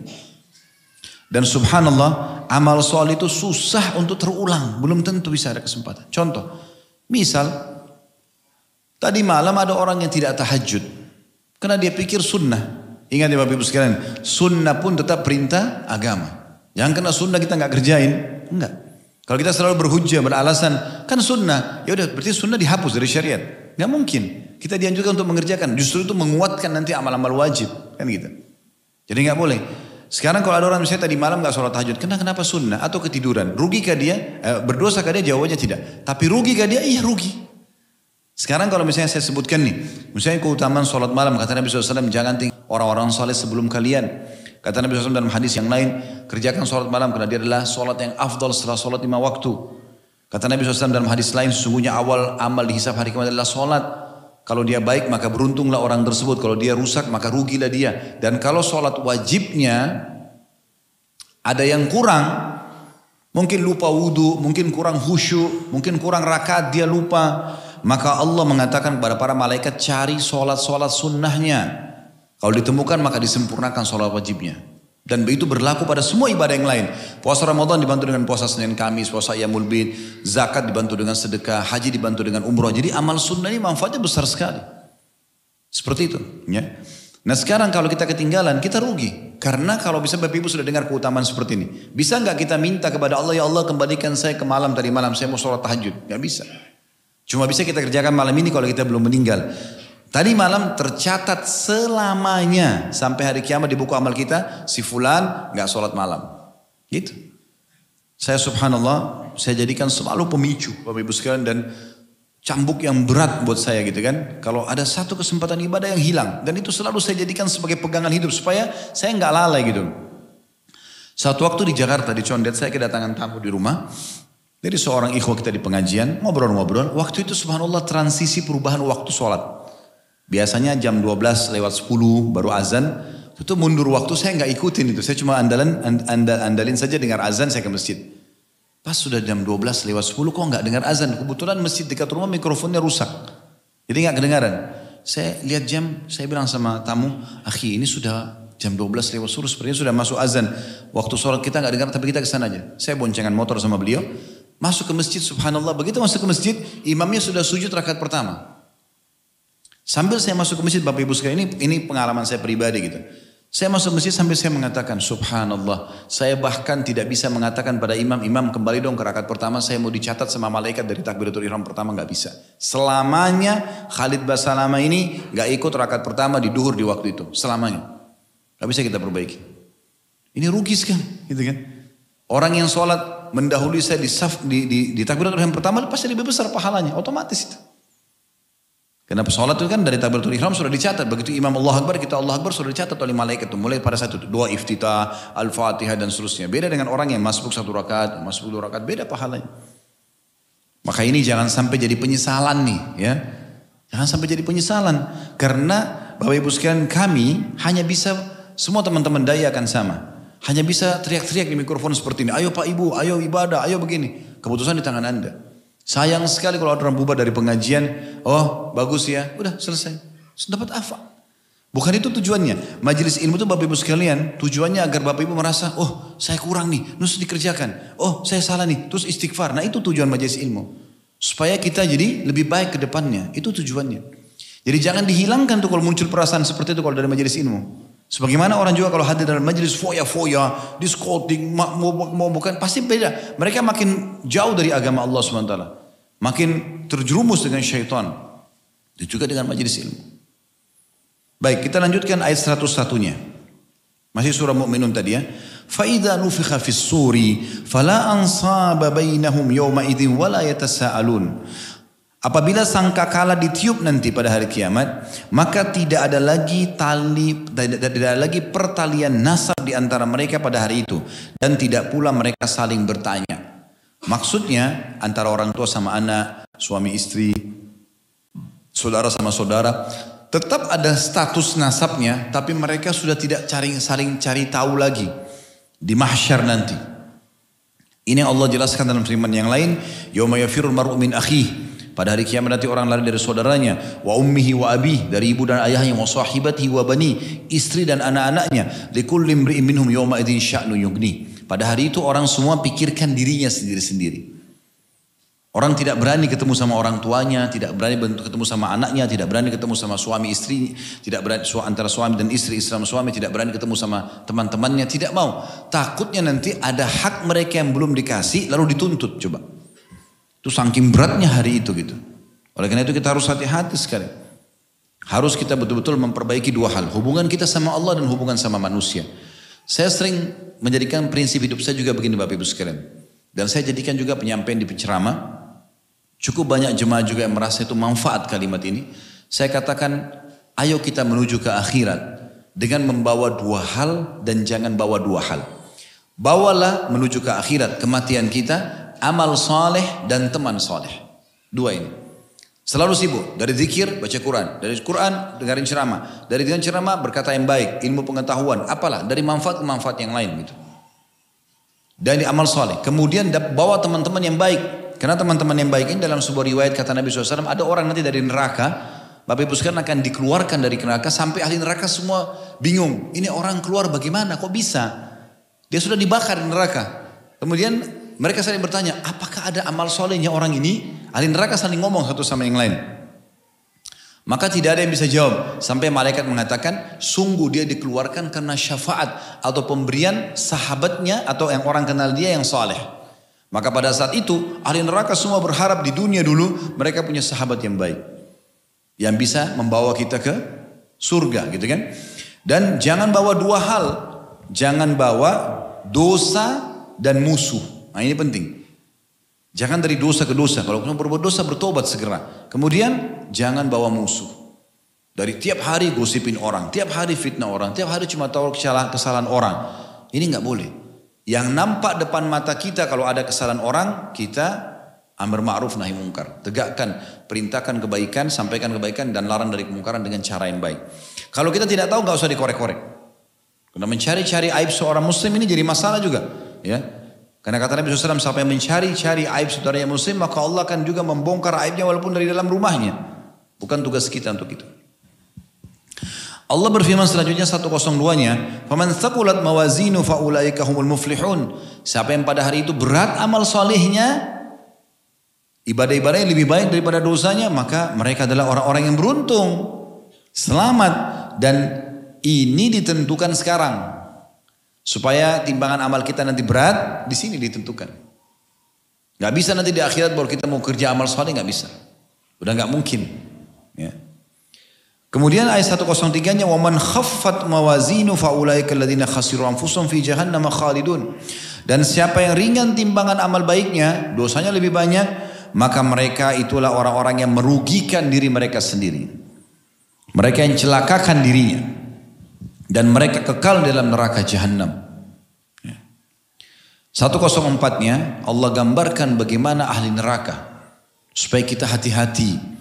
Dan subhanallah, amal soleh itu susah untuk terulang. Belum tentu bisa ada kesempatan. Contoh, misal, tadi malam ada orang yang tidak tahajud. Karena dia pikir sunnah. Ingat ya Bapak Ibu sekalian, sunnah pun tetap perintah agama. Yang kena sunnah kita nggak kerjain, enggak. Kalau kita selalu berhujah beralasan kan sunnah, ya udah berarti sunnah dihapus dari syariat. Gak mungkin. Kita dianjurkan untuk mengerjakan. Justru itu menguatkan nanti amal-amal wajib kan gitu. Jadi nggak boleh. Sekarang kalau ada orang misalnya tadi malam nggak sholat tahajud, kenapa kenapa sunnah atau ketiduran? Rugi kah dia? Eh, berdosa kah dia? Jawabannya tidak. Tapi rugi kah dia? Iya rugi. Sekarang kalau misalnya saya sebutkan nih, misalnya keutamaan sholat malam kata Nabi SAW jangan tinggal orang-orang soleh sebelum kalian. Kata Nabi SAW dalam hadis yang lain, kerjakan sholat malam karena dia adalah sholat yang afdal setelah sholat lima waktu. Kata Nabi SAW dalam hadis lain, sesungguhnya awal amal dihisap hari kiamat adalah sholat. Kalau dia baik maka beruntunglah orang tersebut. Kalau dia rusak maka rugilah dia. Dan kalau sholat wajibnya ada yang kurang, mungkin lupa wudhu, mungkin kurang khusyuk, mungkin kurang rakaat dia lupa. Maka Allah mengatakan kepada para malaikat cari sholat-sholat sunnahnya. Kalau ditemukan maka disempurnakan sholat wajibnya. Dan itu berlaku pada semua ibadah yang lain. Puasa Ramadan dibantu dengan puasa Senin Kamis, puasa Iyamul Bid, zakat dibantu dengan sedekah, haji dibantu dengan umroh. Jadi amal sunnah ini manfaatnya besar sekali. Seperti itu. Ya. Nah sekarang kalau kita ketinggalan, kita rugi. Karena kalau bisa Bapak Ibu sudah dengar keutamaan seperti ini. Bisa nggak kita minta kepada Allah, ya Allah kembalikan saya ke malam tadi malam, saya mau sholat tahajud. Gak bisa. Cuma bisa kita kerjakan malam ini kalau kita belum meninggal. Tadi malam tercatat selamanya sampai hari kiamat di buku amal kita si fulan nggak sholat malam. Gitu. Saya subhanallah saya jadikan selalu pemicu Bapak Ibu sekalian dan cambuk yang berat buat saya gitu kan. Kalau ada satu kesempatan ibadah yang hilang dan itu selalu saya jadikan sebagai pegangan hidup supaya saya nggak lalai gitu. Satu waktu di Jakarta di Condet saya kedatangan tamu di rumah. Dari seorang ikhwah kita di pengajian ngobrol-ngobrol. Waktu itu subhanallah transisi perubahan waktu sholat. Biasanya jam 12 lewat 10 baru azan. Itu mundur waktu saya nggak ikutin itu. Saya cuma andalan andal, andalin saja dengar azan saya ke masjid. Pas sudah jam 12 lewat 10 kok nggak dengar azan. Kebetulan masjid dekat rumah mikrofonnya rusak. Jadi nggak kedengaran. Saya lihat jam, saya bilang sama tamu, akhi ini sudah jam 12 lewat 10 sepertinya sudah masuk azan. Waktu sholat kita nggak dengar tapi kita ke sana aja. Saya boncengan motor sama beliau. Masuk ke masjid subhanallah. Begitu masuk ke masjid, imamnya sudah sujud rakaat pertama. Sambil saya masuk ke masjid Bapak Ibu sekalian ini ini pengalaman saya pribadi gitu. Saya masuk masjid sampai saya mengatakan, Subhanallah, saya bahkan tidak bisa mengatakan pada imam, imam kembali dong ke rakaat pertama, saya mau dicatat sama malaikat dari takbiratul ihram pertama nggak bisa. Selamanya Khalid Basalama ini nggak ikut rakaat pertama di duhur di waktu itu, selamanya. Nggak bisa kita perbaiki. Ini rugi sekali, gitu kan? Orang yang sholat mendahului saya di, saf, di, di, di takbiratul ihram pertama pasti lebih besar pahalanya, otomatis itu. Karena sholat itu kan dari takbiratul ihram sudah dicatat. Begitu imam Allah Akbar, kita Allah Akbar sudah dicatat oleh malaikat itu. Mulai pada saat itu. Doa iftitah, al-fatihah dan seterusnya. Beda dengan orang yang masuk satu rakaat, masuk dua rakaat. Beda pahalanya. Maka ini jangan sampai jadi penyesalan nih. ya Jangan sampai jadi penyesalan. Karena Bapak Ibu sekalian kami hanya bisa, semua teman-teman daya akan sama. Hanya bisa teriak-teriak di mikrofon seperti ini. Ayo Pak Ibu, ayo ibadah, ayo begini. Keputusan di tangan Anda. Sayang sekali kalau ada orang bubar dari pengajian, oh bagus ya, udah selesai. Dapat apa? Bukan itu tujuannya. Majelis ilmu itu Bapak Ibu sekalian, tujuannya agar Bapak Ibu merasa, oh saya kurang nih, terus dikerjakan. Oh saya salah nih, terus istighfar. Nah itu tujuan majelis ilmu. Supaya kita jadi lebih baik ke depannya. Itu tujuannya. Jadi jangan dihilangkan tuh kalau muncul perasaan seperti itu kalau dari majelis ilmu. Sebagaimana orang juga kalau hadir dalam majelis foya-foya, diskotik, mau, mau bukan, pasti beda. Mereka makin jauh dari agama Allah SWT. Makin terjerumus dengan syaitan. Dan juga dengan majelis ilmu. Baik, kita lanjutkan ayat 101-nya. Masih surah Mu'minun tadi ya. فَإِذَا نُفِخَ فِي السُّورِ فَلَا أَنْصَابَ بَيْنَهُمْ يَوْمَئِذٍ وَلَا يَتَسَاءَلُونَ Apabila sangkakala ditiup nanti pada hari kiamat, maka tidak ada lagi tali, tidak ada lagi pertalian nasab di antara mereka pada hari itu, dan tidak pula mereka saling bertanya. Maksudnya antara orang tua sama anak, suami istri, saudara sama saudara, tetap ada status nasabnya, tapi mereka sudah tidak cari saling cari tahu lagi di mahsyar nanti. Ini yang Allah jelaskan dalam firman yang lain, yauma yafirul mar'u min akhihi pada hari kiamat nanti orang lari dari saudaranya, wa ummihi wa abih, dari ibu dan ayahnya, wa sahibatihi wa bani, istri dan anak-anaknya. Likulli imri'in minhum yawma idzin sya'nu yugni. Pada hari itu orang semua pikirkan dirinya sendiri-sendiri. Orang tidak berani ketemu sama orang tuanya, tidak berani ketemu sama anaknya, tidak berani ketemu sama suami istri, tidak berani antara suami dan istri, sama suami, tidak berani ketemu sama teman-temannya, tidak mau. Takutnya nanti ada hak mereka yang belum dikasih lalu dituntut coba. Itu saking beratnya hari itu gitu. Oleh karena itu kita harus hati-hati sekali. Harus kita betul-betul memperbaiki dua hal. Hubungan kita sama Allah dan hubungan sama manusia. Saya sering menjadikan prinsip hidup saya juga begini Bapak Ibu sekalian. Dan saya jadikan juga penyampaian di penceramah. Cukup banyak jemaah juga yang merasa itu manfaat kalimat ini. Saya katakan, ayo kita menuju ke akhirat. Dengan membawa dua hal dan jangan bawa dua hal. Bawalah menuju ke akhirat kematian kita amal soleh dan teman soleh. Dua ini. Selalu sibuk dari zikir baca Quran, dari Quran dengarin ceramah, dari dengarin ceramah berkata yang baik, ilmu pengetahuan, apalah dari manfaat ke manfaat yang lain gitu. Dan amal soleh. Kemudian bawa teman-teman yang baik. Karena teman-teman yang baik ini dalam sebuah riwayat kata Nabi SAW ada orang nanti dari neraka, Bapak Ibu sekalian akan dikeluarkan dari neraka sampai ahli neraka semua bingung. Ini orang keluar bagaimana? Kok bisa? Dia sudah dibakar di neraka. Kemudian mereka saling bertanya, apakah ada amal solehnya orang ini? Ahli neraka saling ngomong satu sama yang lain. Maka tidak ada yang bisa jawab. Sampai malaikat mengatakan, sungguh dia dikeluarkan karena syafaat atau pemberian sahabatnya atau yang orang kenal dia yang soleh. Maka pada saat itu, ahli neraka semua berharap di dunia dulu mereka punya sahabat yang baik. Yang bisa membawa kita ke surga gitu kan. Dan jangan bawa dua hal. Jangan bawa dosa dan musuh. Nah ini penting. Jangan dari dosa ke dosa. Kalau kamu berbuat dosa bertobat segera. Kemudian jangan bawa musuh. Dari tiap hari gosipin orang, tiap hari fitnah orang, tiap hari cuma tahu kesalahan, orang. Ini nggak boleh. Yang nampak depan mata kita kalau ada kesalahan orang, kita amar ma'ruf nahi mungkar. Tegakkan, perintahkan kebaikan, sampaikan kebaikan dan larang dari kemungkaran dengan cara yang baik. Kalau kita tidak tahu nggak usah dikorek-korek. Karena mencari-cari aib seorang muslim ini jadi masalah juga. Ya, karena kata Nabi SAW, siapa yang mencari-cari aib saudaranya muslim, maka Allah akan juga membongkar aibnya walaupun dari dalam rumahnya. Bukan tugas kita untuk itu. Allah berfirman selanjutnya 102-nya, "Faman thaqulat mawazinu faulaika humul muflihun." Siapa yang pada hari itu berat amal solehnya, ibadah-ibadahnya lebih baik daripada dosanya, maka mereka adalah orang-orang yang beruntung, selamat dan Ini ditentukan sekarang. Supaya timbangan amal kita nanti berat, di sini ditentukan. Gak bisa nanti di akhirat baru kita mau kerja amal soleh gak bisa. Udah gak mungkin. Ya. Kemudian ayat 103-nya waman khaffat mawazinu faulaika alladziina khasiru anfusahum fi jahannam khalidun. Dan siapa yang ringan timbangan amal baiknya, dosanya lebih banyak, maka mereka itulah orang-orang yang merugikan diri mereka sendiri. Mereka yang celakakan dirinya dan mereka kekal dalam neraka jahanam. 104-nya Allah gambarkan bagaimana ahli neraka supaya kita hati-hati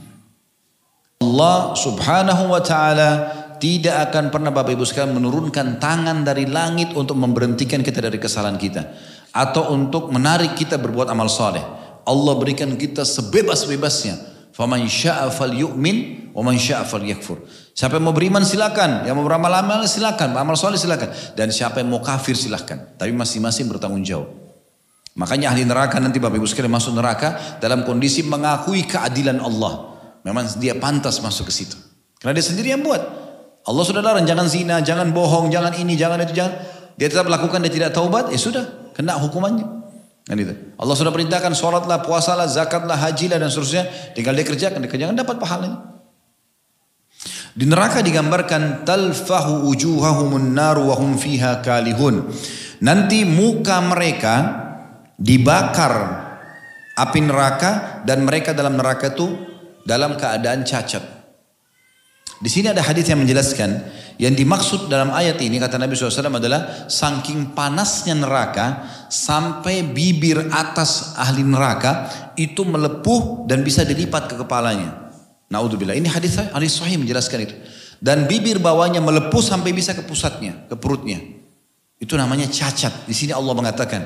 Allah subhanahu wa ta'ala tidak akan pernah Bapak Ibu sekalian menurunkan tangan dari langit untuk memberhentikan kita dari kesalahan kita. Atau untuk menarik kita berbuat amal saleh. Allah berikan kita sebebas-bebasnya. Faman sya'a fal yu'min wa man sya'a fal yakfur. Siapa yang mau beriman silakan, yang mau beramal amal silakan, amal soleh silakan dan siapa yang mau kafir silakan. Tapi masing-masing bertanggung jawab. Makanya ahli neraka nanti Bapak Ibu sekalian masuk neraka dalam kondisi mengakui keadilan Allah. Memang dia pantas masuk ke situ. Karena dia sendiri yang buat. Allah sudah larang jangan zina, jangan bohong, jangan ini, jangan itu, jangan. Dia tetap lakukan, dia tidak taubat, ya sudah, kena hukumannya. Kan itu. Allah sudah perintahkan sholatlah, puasalah, zakatlah, hajilah dan seterusnya. Tinggal dia kerjakan, dia kerjakan dapat pahalanya. Di neraka digambarkan talfahu ujuhahumun naru wa hum fiha kalihun. Nanti muka mereka dibakar api neraka dan mereka dalam neraka itu dalam keadaan cacat. Di sini ada hadis yang menjelaskan yang dimaksud dalam ayat ini kata Nabi SAW adalah saking panasnya neraka sampai bibir atas ahli neraka itu melepuh dan bisa dilipat ke kepalanya. Naudzubillah. Ini hadis hadis sahih menjelaskan itu. Dan bibir bawahnya melepuh sampai bisa ke pusatnya, ke perutnya. Itu namanya cacat. Di sini Allah mengatakan,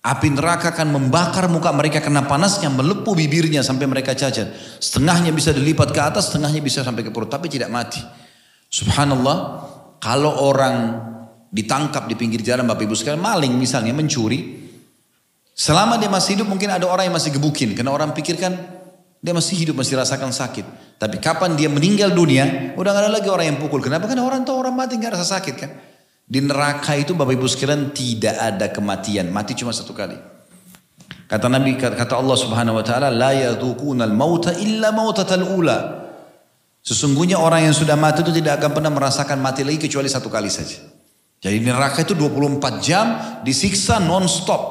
Api neraka akan membakar muka mereka karena panasnya melepuh bibirnya sampai mereka cacat. Setengahnya bisa dilipat ke atas, setengahnya bisa sampai ke perut, tapi tidak mati. Subhanallah, kalau orang ditangkap di pinggir jalan Bapak Ibu sekalian, maling misalnya mencuri, selama dia masih hidup mungkin ada orang yang masih gebukin, karena orang pikirkan dia masih hidup, masih rasakan sakit. Tapi kapan dia meninggal dunia, udah gak ada lagi orang yang pukul. Kenapa? Karena orang tahu orang mati gak rasa sakit kan. Di neraka itu Bapak Ibu sekalian tidak ada kematian. Mati cuma satu kali. Kata Nabi, kata Allah subhanahu wa ta'ala, La yadhukunal mauta illa mautatal ula. Sesungguhnya orang yang sudah mati itu tidak akan pernah merasakan mati lagi kecuali satu kali saja. Jadi neraka itu 24 jam disiksa non-stop.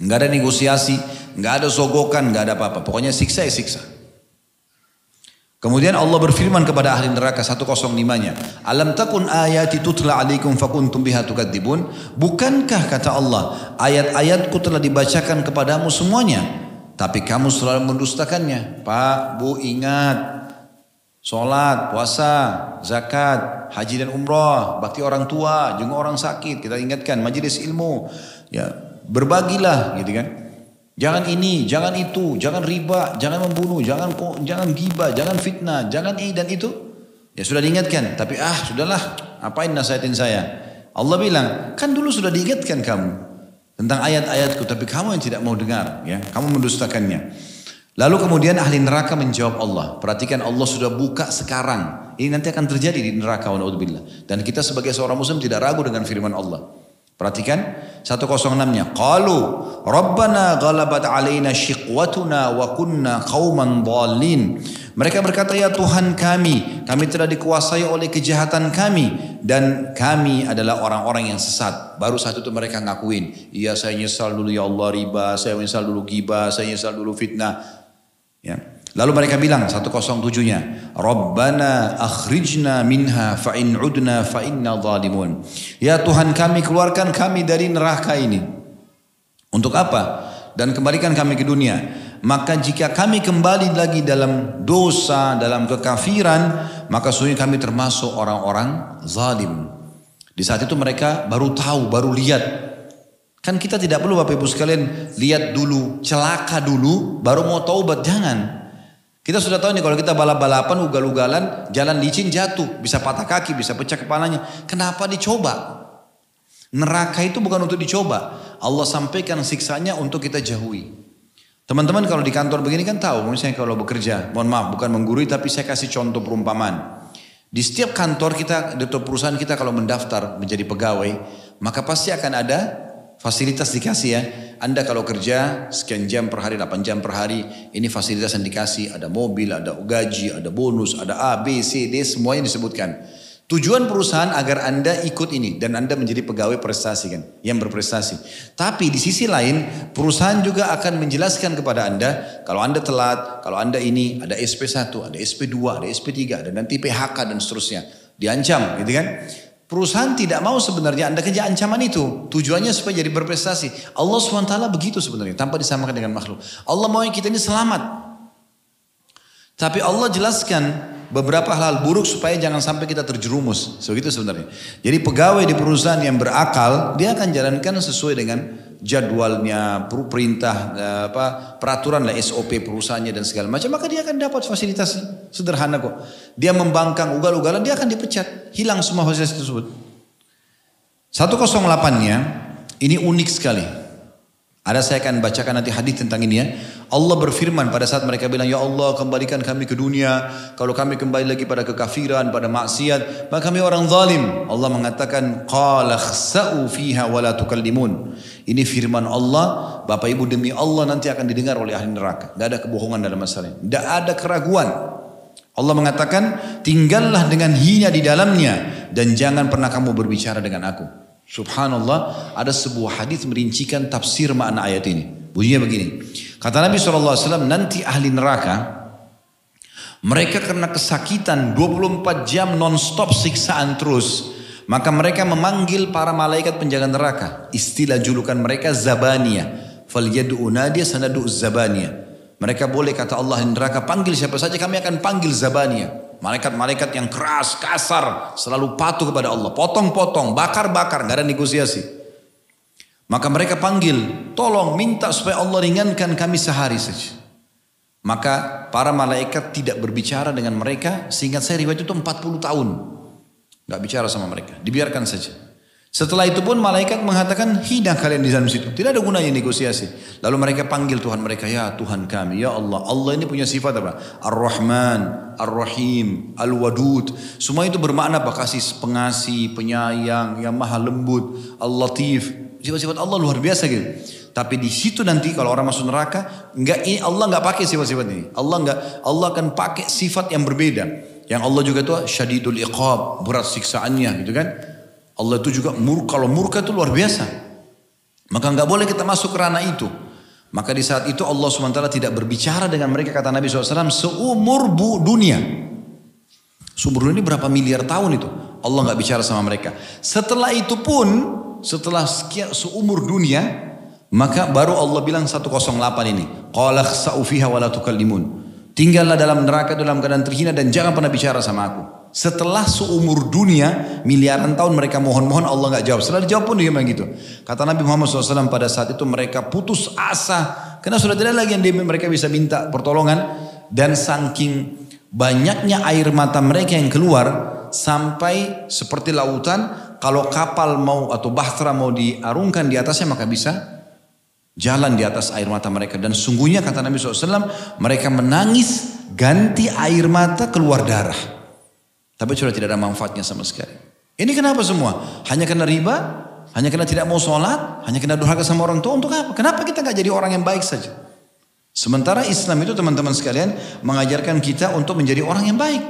Enggak ada negosiasi, enggak ada sogokan, enggak ada apa-apa. Pokoknya siksa ya siksa. Kemudian Allah berfirman kepada ahli neraka 105-nya, "Alam takun ayati tutla alaikum fakuntum biha tukadzibun?" Bukankah kata Allah, ayat-ayatku telah dibacakan kepadamu semuanya, tapi kamu selalu mendustakannya. Pak, Bu, ingat Salat, puasa, zakat, haji dan umrah, bakti orang tua, juga orang sakit, kita ingatkan majelis ilmu, ya berbagilah gitu kan. Jangan ini, jangan itu, jangan riba, jangan membunuh, jangan jangan giba, jangan fitnah, jangan ini dan itu. Ya sudah diingatkan, tapi ah sudahlah, apain nasihatin saya? Allah bilang, kan dulu sudah diingatkan kamu tentang ayat-ayatku, tapi kamu yang tidak mau dengar, ya, kamu mendustakannya. Lalu kemudian ahli neraka menjawab Allah. Perhatikan Allah sudah buka sekarang. Ini nanti akan terjadi di neraka. Dan kita sebagai seorang muslim tidak ragu dengan firman Allah. Perhatikan 106-nya. Qalu Rabbana ghalabat alaina syiqwatuna wa kunna qauman dhalin. Mereka berkata ya Tuhan kami, kami telah dikuasai oleh kejahatan kami dan kami adalah orang-orang yang sesat. Baru satu itu mereka ngakuin, iya saya nyesal dulu ya Allah riba, saya nyesal dulu gibah, saya nyesal dulu fitnah. Ya. Lalu mereka bilang 107-nya, Rabbana akhrijna minha fa in udna fa inna zalimun. Ya Tuhan kami keluarkan kami dari neraka ini. Untuk apa? Dan kembalikan kami ke dunia. Maka jika kami kembali lagi dalam dosa, dalam kekafiran, maka sungguh kami termasuk orang-orang zalim. Di saat itu mereka baru tahu, baru lihat. Kan kita tidak perlu Bapak Ibu sekalian lihat dulu, celaka dulu, baru mau taubat. Jangan. Kita sudah tahu nih kalau kita balap-balapan, ugal-ugalan, jalan licin jatuh, bisa patah kaki, bisa pecah kepalanya. Kenapa dicoba? Neraka itu bukan untuk dicoba. Allah sampaikan siksanya untuk kita jauhi. Teman-teman kalau di kantor begini kan tahu, misalnya kalau bekerja, mohon maaf bukan menggurui tapi saya kasih contoh perumpamaan. Di setiap kantor kita, di perusahaan kita kalau mendaftar menjadi pegawai, maka pasti akan ada fasilitas dikasih ya. Anda kalau kerja sekian jam per hari, 8 jam per hari, ini fasilitas yang dikasih, ada mobil, ada gaji, ada bonus, ada A, B, C, D, semuanya disebutkan. Tujuan perusahaan agar Anda ikut ini dan Anda menjadi pegawai prestasi kan, yang berprestasi. Tapi di sisi lain, perusahaan juga akan menjelaskan kepada Anda kalau Anda telat, kalau Anda ini ada SP1, ada SP2, ada SP3, ada nanti PHK dan seterusnya. Diancam, gitu kan? Perusahaan tidak mau sebenarnya Anda kerja ancaman itu. Tujuannya supaya jadi berprestasi. Allah SWT begitu sebenarnya, tanpa disamakan dengan makhluk. Allah mau kita ini selamat. Tapi Allah jelaskan beberapa hal buruk supaya jangan sampai kita terjerumus. Begitu sebenarnya. Jadi pegawai di perusahaan yang berakal, dia akan jalankan sesuai dengan jadwalnya, perintah, eh, apa, peraturan lah SOP perusahaannya dan segala macam. Maka dia akan dapat fasilitas sederhana kok. Dia membangkang ugal-ugalan, dia akan dipecat. Hilang semua fasilitas tersebut. 108-nya ini unik sekali. Ada saya akan bacakan nanti hadis tentang ini ya. Allah berfirman pada saat mereka bilang, Ya Allah kembalikan kami ke dunia. Kalau kami kembali lagi pada kekafiran, pada maksiat, maka kami orang zalim. Allah mengatakan, Qala khsa'u fiha wa la tukallimun. Ini firman Allah, Bapak Ibu demi Allah nanti akan didengar oleh ahli neraka. Tidak ada kebohongan dalam masalah ini. Tidak ada keraguan. Allah mengatakan, tinggallah dengan hina di dalamnya dan jangan pernah kamu berbicara dengan aku. Subhanallah, ada sebuah hadis merincikan tafsir makna ayat ini. Bunyinya begini. Kata Nabi SAW, nanti ahli neraka, mereka karena kesakitan 24 jam non-stop siksaan terus. Maka mereka memanggil para malaikat penjaga neraka. Istilah julukan mereka Zabania. Falyadu unadia sanadu Zabania. Mereka boleh kata Allah di neraka panggil siapa saja kami akan panggil Zabania. Malaikat-malaikat yang keras, kasar, selalu patuh kepada Allah. Potong-potong, bakar-bakar, gak ada negosiasi. Maka mereka panggil, tolong minta supaya Allah ringankan kami sehari saja. Maka para malaikat tidak berbicara dengan mereka, sehingga saya riwayat itu 40 tahun. Gak bicara sama mereka, dibiarkan saja. Setelah itu pun malaikat mengatakan hina kalian di dalam situ. Tidak ada gunanya negosiasi. Lalu mereka panggil Tuhan mereka, ya Tuhan kami, ya Allah. Allah ini punya sifat apa? Ar-Rahman, Ar-Rahim, Al-Wadud. Semua itu bermakna apa? Kasih pengasih, penyayang, yang maha lembut, Al-Latif. Sifat-sifat Allah luar biasa gitu. Tapi di situ nanti kalau orang masuk neraka, enggak ini Allah enggak pakai sifat-sifat ini. Allah enggak Allah akan pakai sifat yang berbeda. Yang Allah juga itu syadidul iqab, berat siksaannya gitu kan. Allah itu juga murka, kalau murka itu luar biasa. Maka nggak boleh kita masuk ke ranah itu. Maka di saat itu Allah SWT tidak berbicara dengan mereka kata Nabi SAW seumur bu dunia. Seumur dunia ini berapa miliar tahun itu. Allah nggak bicara sama mereka. Setelah itu pun, setelah sekian seumur dunia, maka baru Allah bilang 108 ini. Qala khsa'u fiha wa la tukallimun. Tinggallah dalam neraka dalam keadaan terhina dan jangan pernah bicara sama aku. Setelah seumur dunia, miliaran tahun mereka mohon-mohon Allah nggak jawab. Setelah dijawab pun dia memang gitu. Kata Nabi Muhammad SAW pada saat itu mereka putus asa. Karena sudah tidak lagi yang mereka bisa minta pertolongan. Dan saking banyaknya air mata mereka yang keluar. Sampai seperti lautan. Kalau kapal mau atau bahtera mau diarungkan di atasnya maka bisa jalan di atas air mata mereka. Dan sungguhnya kata Nabi SAW mereka menangis ganti air mata keluar darah. Tapi sudah tidak ada manfaatnya sama sekali. Ini kenapa semua? Hanya karena riba? Hanya karena tidak mau sholat? Hanya karena durhaka sama orang tua? Untuk apa? Kenapa kita nggak jadi orang yang baik saja? Sementara Islam itu teman-teman sekalian mengajarkan kita untuk menjadi orang yang baik.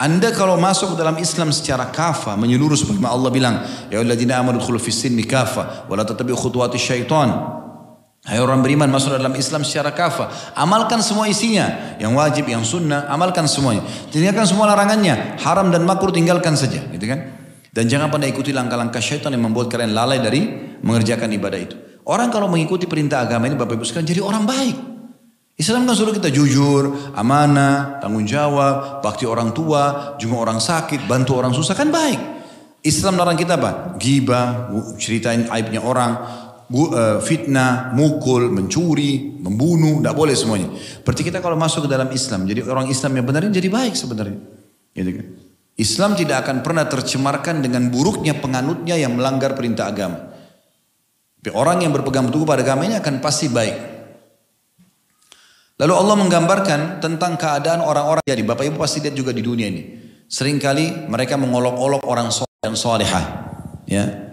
Anda kalau masuk dalam Islam secara kafa, menyeluruh seperti Allah bilang, Ya Allah amanu dkhulu fis sinni kafa, wa la tattabi'u khutuwati syaitan. Hai orang beriman masuk dalam Islam secara kafah. Amalkan semua isinya. Yang wajib, yang sunnah, amalkan semuanya. Tinggalkan semua larangannya. Haram dan makruh tinggalkan saja. Gitu kan? Dan jangan pernah ikuti langkah-langkah syaitan yang membuat kalian lalai dari mengerjakan ibadah itu. Orang kalau mengikuti perintah agama ini Bapak Ibu sekalian jadi orang baik. Islam kan suruh kita jujur, amanah, tanggung jawab, bakti orang tua, juga orang sakit, bantu orang susah kan baik. Islam larang kita apa? Gibah, ceritain aibnya orang, fitnah, mukul, mencuri, membunuh, tidak boleh semuanya. Berarti kita kalau masuk ke dalam Islam, jadi orang Islam yang benar jadi baik sebenarnya. Gitu kan? Islam tidak akan pernah tercemarkan dengan buruknya penganutnya yang melanggar perintah agama. Tapi orang yang berpegang teguh pada agama ini akan pasti baik. Lalu Allah menggambarkan tentang keadaan orang-orang jadi Bapak Ibu pasti lihat juga di dunia ini. Seringkali mereka mengolok-olok orang soleh dan solehah. Ya.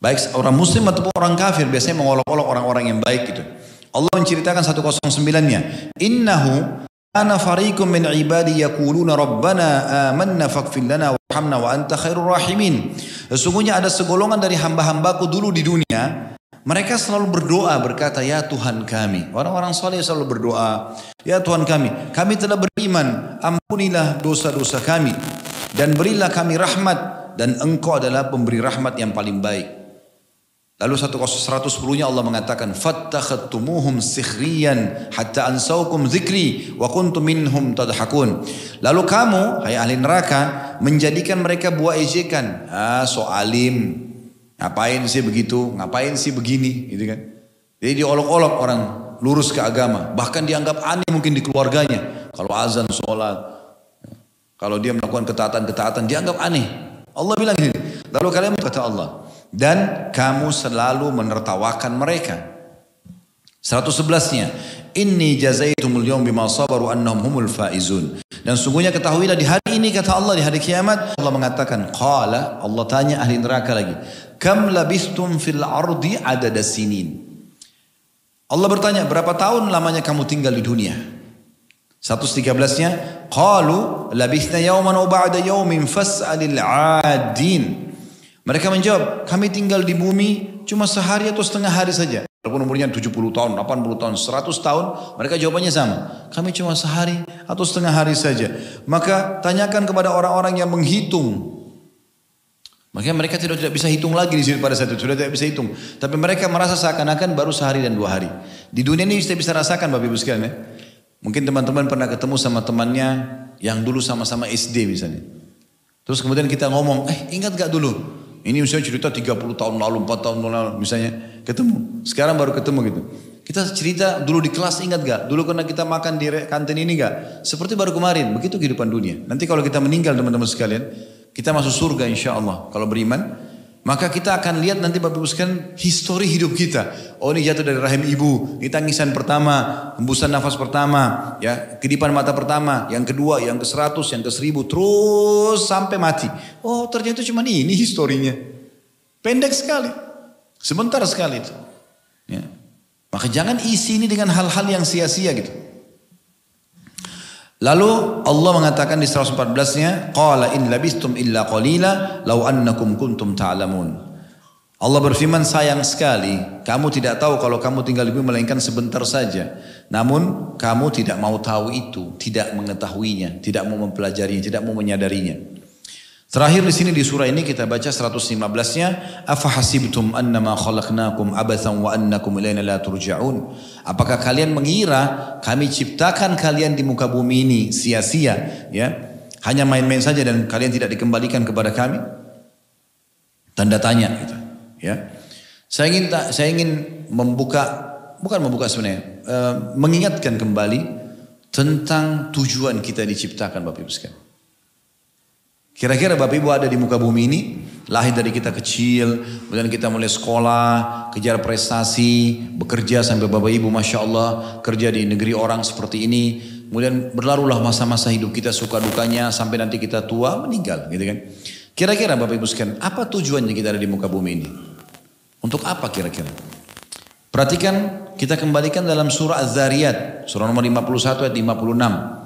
Baik orang muslim ataupun orang kafir biasanya mengolok-olok orang-orang yang baik gitu. Allah menceritakan 109-nya. Innahu ana fariqum min ibadi yaquluna rabbana amanna faghfir lana warhamna wa anta khairur rahimin. Sesungguhnya ada segolongan dari hamba-hambaku dulu di dunia mereka selalu berdoa berkata, Ya Tuhan kami. Orang-orang soleh selalu berdoa, Ya Tuhan kami, kami telah beriman, ampunilah dosa-dosa kami. Dan berilah kami rahmat, dan engkau adalah pemberi rahmat yang paling baik. Lalu 110-nya Allah mengatakan, Fattakhattumuhum sikhriyan hatta ansaukum zikri wa kuntum minhum tadhakun. Lalu kamu, hai ahli neraka, menjadikan mereka buah ejekan. Ah, so alim, Ngapain sih begitu? Ngapain sih begini? Gitu kan? Jadi diolok-olok orang lurus ke agama. Bahkan dianggap aneh mungkin di keluarganya. Kalau azan, sholat. Kalau dia melakukan ketaatan-ketaatan dianggap aneh. Allah bilang ini. Lalu kalian kata Allah. Dan kamu selalu menertawakan mereka. 111-nya. Inni jazaitumul yawm bima sabaru annahum humul faizun. Dan sungguhnya ketahuilah di hari ini kata Allah di hari kiamat Allah mengatakan qala Allah tanya ahli neraka lagi kam labistum fil ardi adada sinin Allah bertanya berapa tahun lamanya kamu tinggal di dunia 113-nya qalu labithna yawman wa ba'da yawmin fas'alil 'adin mereka menjawab kami tinggal di bumi cuma sehari atau setengah hari saja Walaupun umurnya 70 tahun, 80 tahun, 100 tahun, mereka jawabannya sama. Kami cuma sehari atau setengah hari saja. Maka tanyakan kepada orang-orang yang menghitung. Makanya mereka tidak tidak bisa hitung lagi di sini pada saat itu, sudah tidak bisa hitung. Tapi mereka merasa seakan-akan baru sehari dan dua hari. Di dunia ini kita bisa rasakan Bapak Ibu sekalian ya. Mungkin teman-teman pernah ketemu sama temannya yang dulu sama-sama SD misalnya. Terus kemudian kita ngomong, eh ingat gak dulu? Ini misalnya cerita 30 tahun lalu, 4 tahun lalu misalnya ketemu. Sekarang baru ketemu gitu. Kita cerita dulu di kelas ingat gak? Dulu karena kita makan di kantin ini gak? Seperti baru kemarin. Begitu kehidupan dunia. Nanti kalau kita meninggal teman-teman sekalian. Kita masuk surga insya Allah. Kalau beriman. Maka kita akan lihat nanti Bapak Ibu sekalian histori hidup kita. Oh ini jatuh dari rahim ibu, ini tangisan pertama, hembusan nafas pertama, ya kedipan mata pertama, yang kedua, yang ke seratus, yang ke seribu, terus sampai mati. Oh ternyata cuma ini historinya. Pendek sekali. Sebentar sekali itu. Ya. Maka jangan isi ini dengan hal-hal yang sia-sia gitu. Lalu Allah mengatakan di 114-nya, "Qala in labistum illa qalila law annakum kuntum ta'lamun." Allah berfirman sayang sekali, kamu tidak tahu kalau kamu tinggal di bumi melainkan sebentar saja. Namun kamu tidak mau tahu itu, tidak mengetahuinya, tidak mau mempelajarinya, tidak mau menyadarinya. Terakhir di sini di surah ini kita baca 115-nya, "Afa hasibtum annama khalaqnakum abathan wa annakum ilaina la turja'un?" Apakah kalian mengira kami ciptakan kalian di muka bumi ini sia-sia, ya? Hanya main-main saja dan kalian tidak dikembalikan kepada kami? Tanda tanya gitu, ya. Saya ingin saya ingin membuka bukan membuka sebenarnya, uh, mengingatkan kembali tentang tujuan kita diciptakan Bapak Ibu sekalian. Kira-kira Bapak Ibu ada di muka bumi ini, lahir dari kita kecil, kemudian kita mulai sekolah, kejar prestasi, bekerja sampai Bapak Ibu Masya Allah, kerja di negeri orang seperti ini, kemudian berlalulah masa-masa hidup kita suka dukanya sampai nanti kita tua meninggal gitu kan. Kira-kira Bapak Ibu sekalian, apa tujuannya kita ada di muka bumi ini? Untuk apa kira-kira? Perhatikan kita kembalikan dalam surah Az-Zariyat, surah nomor 51 ayat 56.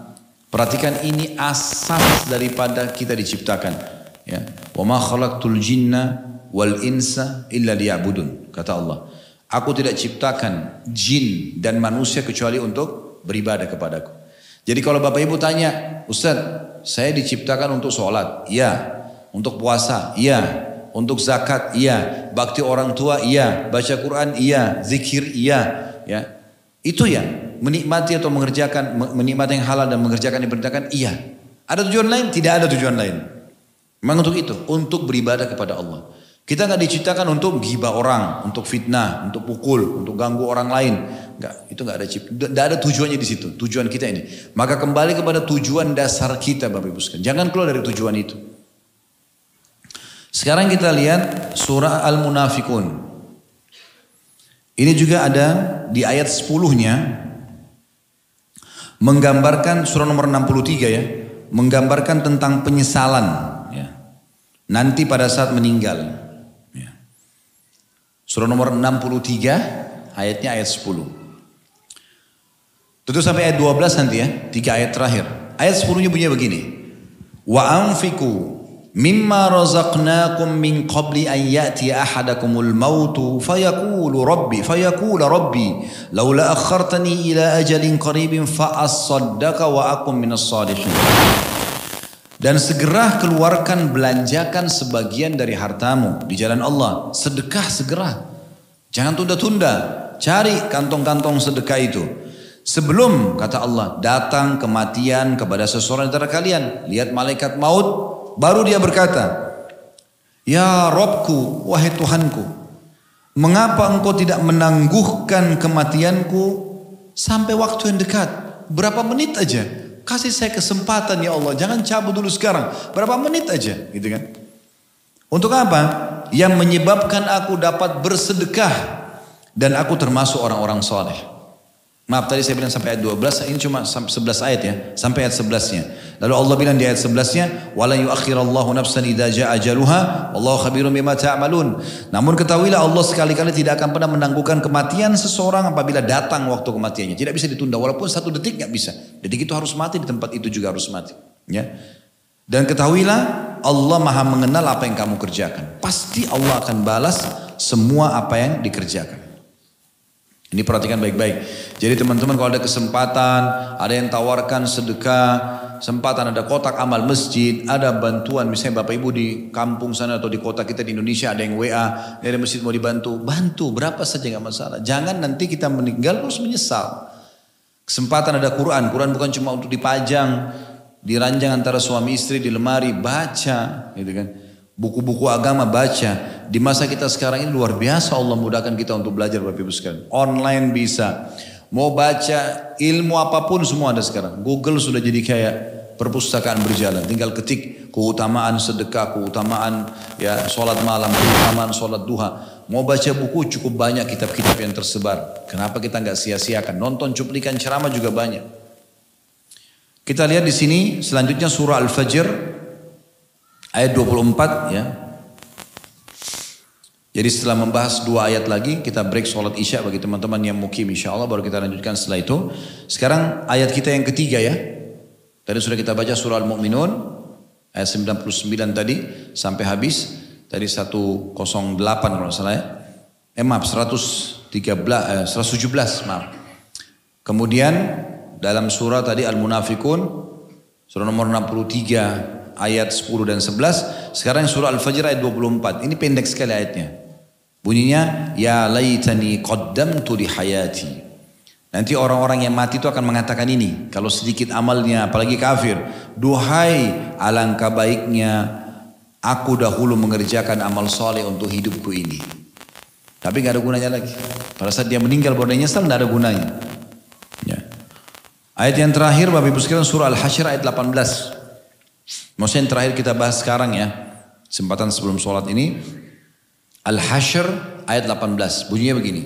Perhatikan ini asas daripada kita diciptakan. Ya. Wa ma khalaqtul jinna wal insa illa liya'budun. Kata Allah. Aku tidak ciptakan jin dan manusia kecuali untuk beribadah kepadaku. Jadi kalau Bapak Ibu tanya, Ustaz, saya diciptakan untuk sholat. Iya. Untuk puasa. Iya. Untuk zakat. Iya. Bakti orang tua. Iya. Baca Quran. Iya. Zikir. Iya. Ya. Itu ya menikmati atau mengerjakan menikmati yang halal dan mengerjakan yang diperintahkan iya. Ada tujuan lain? Tidak ada tujuan lain. Memang untuk itu, untuk beribadah kepada Allah. Kita nggak diciptakan untuk gibah orang, untuk fitnah, untuk pukul, untuk ganggu orang lain. Enggak, itu nggak ada. Tidak ada tujuannya di situ. Tujuan kita ini. Maka kembali kepada tujuan dasar kita, Bapak Ibu sekalian. Jangan keluar dari tujuan itu. Sekarang kita lihat surah Al-Munafikun. Ini juga ada di ayat 10-nya menggambarkan surah nomor 63 ya. menggambarkan tentang penyesalan ya. nanti pada saat meninggal. Ya. Surah nomor 63 ayatnya ayat 10. Tentu sampai ayat 12 nanti ya, tiga ayat terakhir. Ayat 10-nya bunyinya begini. Wa anfiku mimma razaqnakum min qabli an ya'ti ahadakumul mautu fayaqulu rabbi fayaqulu rabbi laula akhartani ila ajalin qaribin fa asaddaqa wa akum minas salihin. Dan segera keluarkan belanjakan sebagian dari hartamu di jalan Allah. Sedekah segera. Jangan tunda-tunda. Cari kantong-kantong sedekah itu. Sebelum kata Allah datang kematian kepada seseorang antara kalian. Lihat malaikat maut. Baru dia berkata. Ya Robku, wahai Tuhanku. Mengapa engkau tidak menangguhkan kematianku sampai waktu yang dekat? Berapa menit aja? Kasih saya kesempatan ya Allah. Jangan cabut dulu sekarang. Berapa menit aja gitu kan. Untuk apa? Yang menyebabkan aku dapat bersedekah. Dan aku termasuk orang-orang soleh. Maaf tadi saya bilang sampai ayat 12, ini cuma 11 ayat ya, sampai ayat 11-nya. Lalu Allah bilang di ayat 11-nya, "Wala yuakhirallahu nafsan idza jaa ajaluha, wallahu khabirum bima ta'malun." Namun ketahuilah Allah sekali-kali tidak akan pernah menangguhkan kematian seseorang apabila datang waktu kematiannya. Tidak bisa ditunda walaupun satu detik nggak bisa. Detik itu harus mati di tempat itu juga harus mati, ya. Dan ketahuilah Allah Maha mengenal apa yang kamu kerjakan. Pasti Allah akan balas semua apa yang dikerjakan. Ini perhatikan baik-baik. Jadi teman-teman kalau ada kesempatan, ada yang tawarkan sedekah, sempatan ada kotak amal masjid, ada bantuan misalnya Bapak Ibu di kampung sana atau di kota kita di Indonesia ada yang WA, dari masjid mau dibantu, bantu berapa saja nggak masalah. Jangan nanti kita meninggal terus menyesal. Kesempatan ada Quran, Quran bukan cuma untuk dipajang, diranjang antara suami istri di lemari, baca, gitu kan. Buku-buku agama baca. Di masa kita sekarang ini luar biasa Allah mudahkan kita untuk belajar Bapak Ibu sekalian. Online bisa. Mau baca ilmu apa pun semua ada sekarang. Google sudah jadi kayak perpustakaan berjalan. Tinggal ketik keutamaan sedekah, keutamaan ya sholat malam, keutamaan sholat duha. Mau baca buku cukup banyak kitab-kitab yang tersebar. Kenapa kita nggak sia-siakan? Nonton cuplikan ceramah juga banyak. Kita lihat di sini selanjutnya surah Al-Fajr ayat 24 ya. Jadi setelah membahas dua ayat lagi, kita break sholat isya bagi teman-teman yang mukim insya Allah, baru kita lanjutkan setelah itu. Sekarang ayat kita yang ketiga ya. Tadi sudah kita baca surah Al-Mu'minun, ayat 99 tadi, sampai habis. Tadi 108 kalau salah ya. Eh maaf, 113, eh, 117 maaf. Kemudian dalam surah tadi Al-Munafikun, surah nomor 63, ayat 10 dan 11. Sekarang surah Al-Fajr ayat 24. Ini pendek sekali ayatnya. Bunyinya, Ya laytani qaddamtu li hayati. Nanti orang-orang yang mati itu akan mengatakan ini. Kalau sedikit amalnya, apalagi kafir. Duhai alangkah baiknya aku dahulu mengerjakan amal soleh untuk hidupku ini. Tapi nggak ada gunanya lagi. Pada saat dia meninggal baru dia nyesal nggak ada gunanya. Ya. Ayat yang terakhir Bapak Ibu sekalian surah Al-Hasyr ayat 18. Maksudnya yang terakhir kita bahas sekarang ya. Kesempatan sebelum sholat ini. Al-Hashr ayat 18. Bunyinya begini.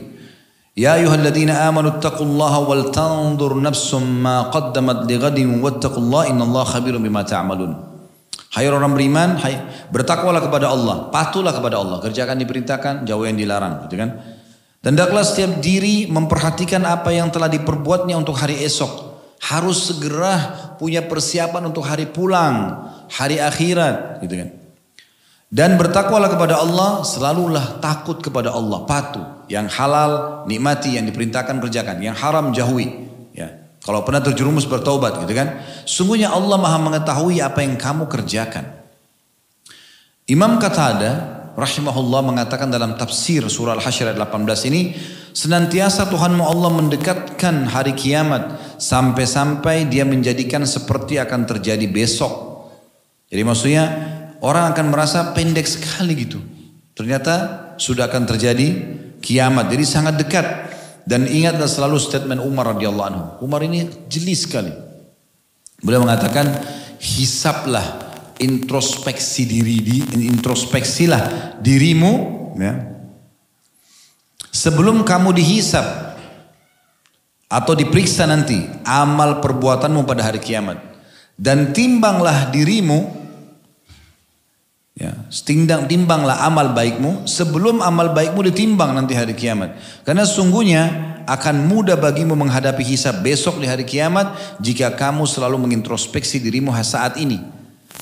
Ya ayuhalladzina amanu taqullaha wal tandur nafsum ma qaddamat lighadin wattaqullaha innallaha khabirum bima ta'malun. Hai orang beriman, hai bertakwalah kepada Allah, patuhlah kepada Allah, kerjakan diperintahkan, jauh yang dilarang, gitu kan? Dan hendaklah setiap diri memperhatikan apa yang telah diperbuatnya untuk hari esok harus segera punya persiapan untuk hari pulang, hari akhirat, gitu kan. Dan bertakwalah kepada Allah, selalulah takut kepada Allah, patuh. Yang halal nikmati, yang diperintahkan kerjakan, yang haram jauhi. Ya. Kalau pernah terjerumus bertobat gitu kan. Sungguhnya Allah Maha mengetahui apa yang kamu kerjakan. Imam Qatada rahimahullah mengatakan dalam tafsir surah Al-Hasyr ayat 18 ini senantiasa Tuhanmu Allah mendekatkan hari kiamat sampai-sampai dia menjadikan seperti akan terjadi besok. Jadi maksudnya orang akan merasa pendek sekali gitu. Ternyata sudah akan terjadi kiamat. Jadi sangat dekat. Dan ingatlah selalu statement Umar radhiyallahu anhu. Umar ini jeli sekali. Beliau mengatakan hisaplah introspeksi diri di introspeksilah dirimu ya. Sebelum kamu dihisap atau diperiksa nanti amal perbuatanmu pada hari kiamat. Dan timbanglah dirimu Ya, timbang timbanglah amal baikmu sebelum amal baikmu ditimbang nanti hari kiamat. Karena sungguhnya akan mudah bagimu menghadapi hisab besok di hari kiamat jika kamu selalu mengintrospeksi dirimu saat ini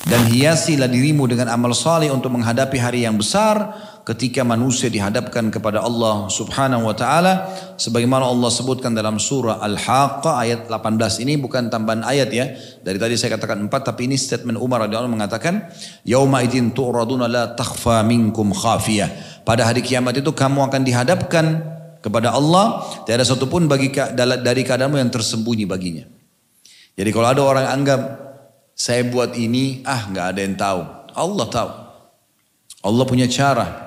dan hiasilah dirimu dengan amal saleh untuk menghadapi hari yang besar ketika manusia dihadapkan kepada Allah Subhanahu wa taala sebagaimana Allah sebutkan dalam surah Al-Haqqah ayat 18 ini bukan tambahan ayat ya. Dari tadi saya katakan empat tapi ini statement Umar radhiyallahu mengatakan yauma idzin tu'raduna la takhfa minkum khafiyah. Pada hari kiamat itu kamu akan dihadapkan kepada Allah. Tidak ada satupun bagi dari keadaanmu yang tersembunyi baginya. Jadi kalau ada orang anggap saya buat ini ah nggak ada yang tahu. Allah tahu. Allah punya cara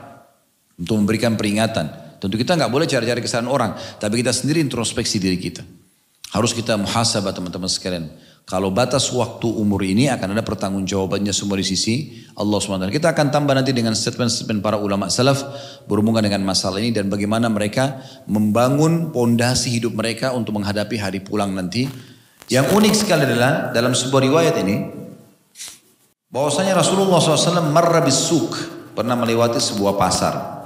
untuk memberikan peringatan. Tentu kita nggak boleh cari-cari kesalahan orang, tapi kita sendiri introspeksi diri kita. Harus kita muhasabah teman-teman sekalian. Kalau batas waktu umur ini akan ada pertanggungjawabannya semua di sisi Allah SWT. Kita akan tambah nanti dengan statement-statement para ulama salaf berhubungan dengan masalah ini dan bagaimana mereka membangun pondasi hidup mereka untuk menghadapi hari pulang nanti. Yang unik sekali adalah dalam sebuah riwayat ini bahwasanya Rasulullah SAW marra bisuk pernah melewati sebuah pasar.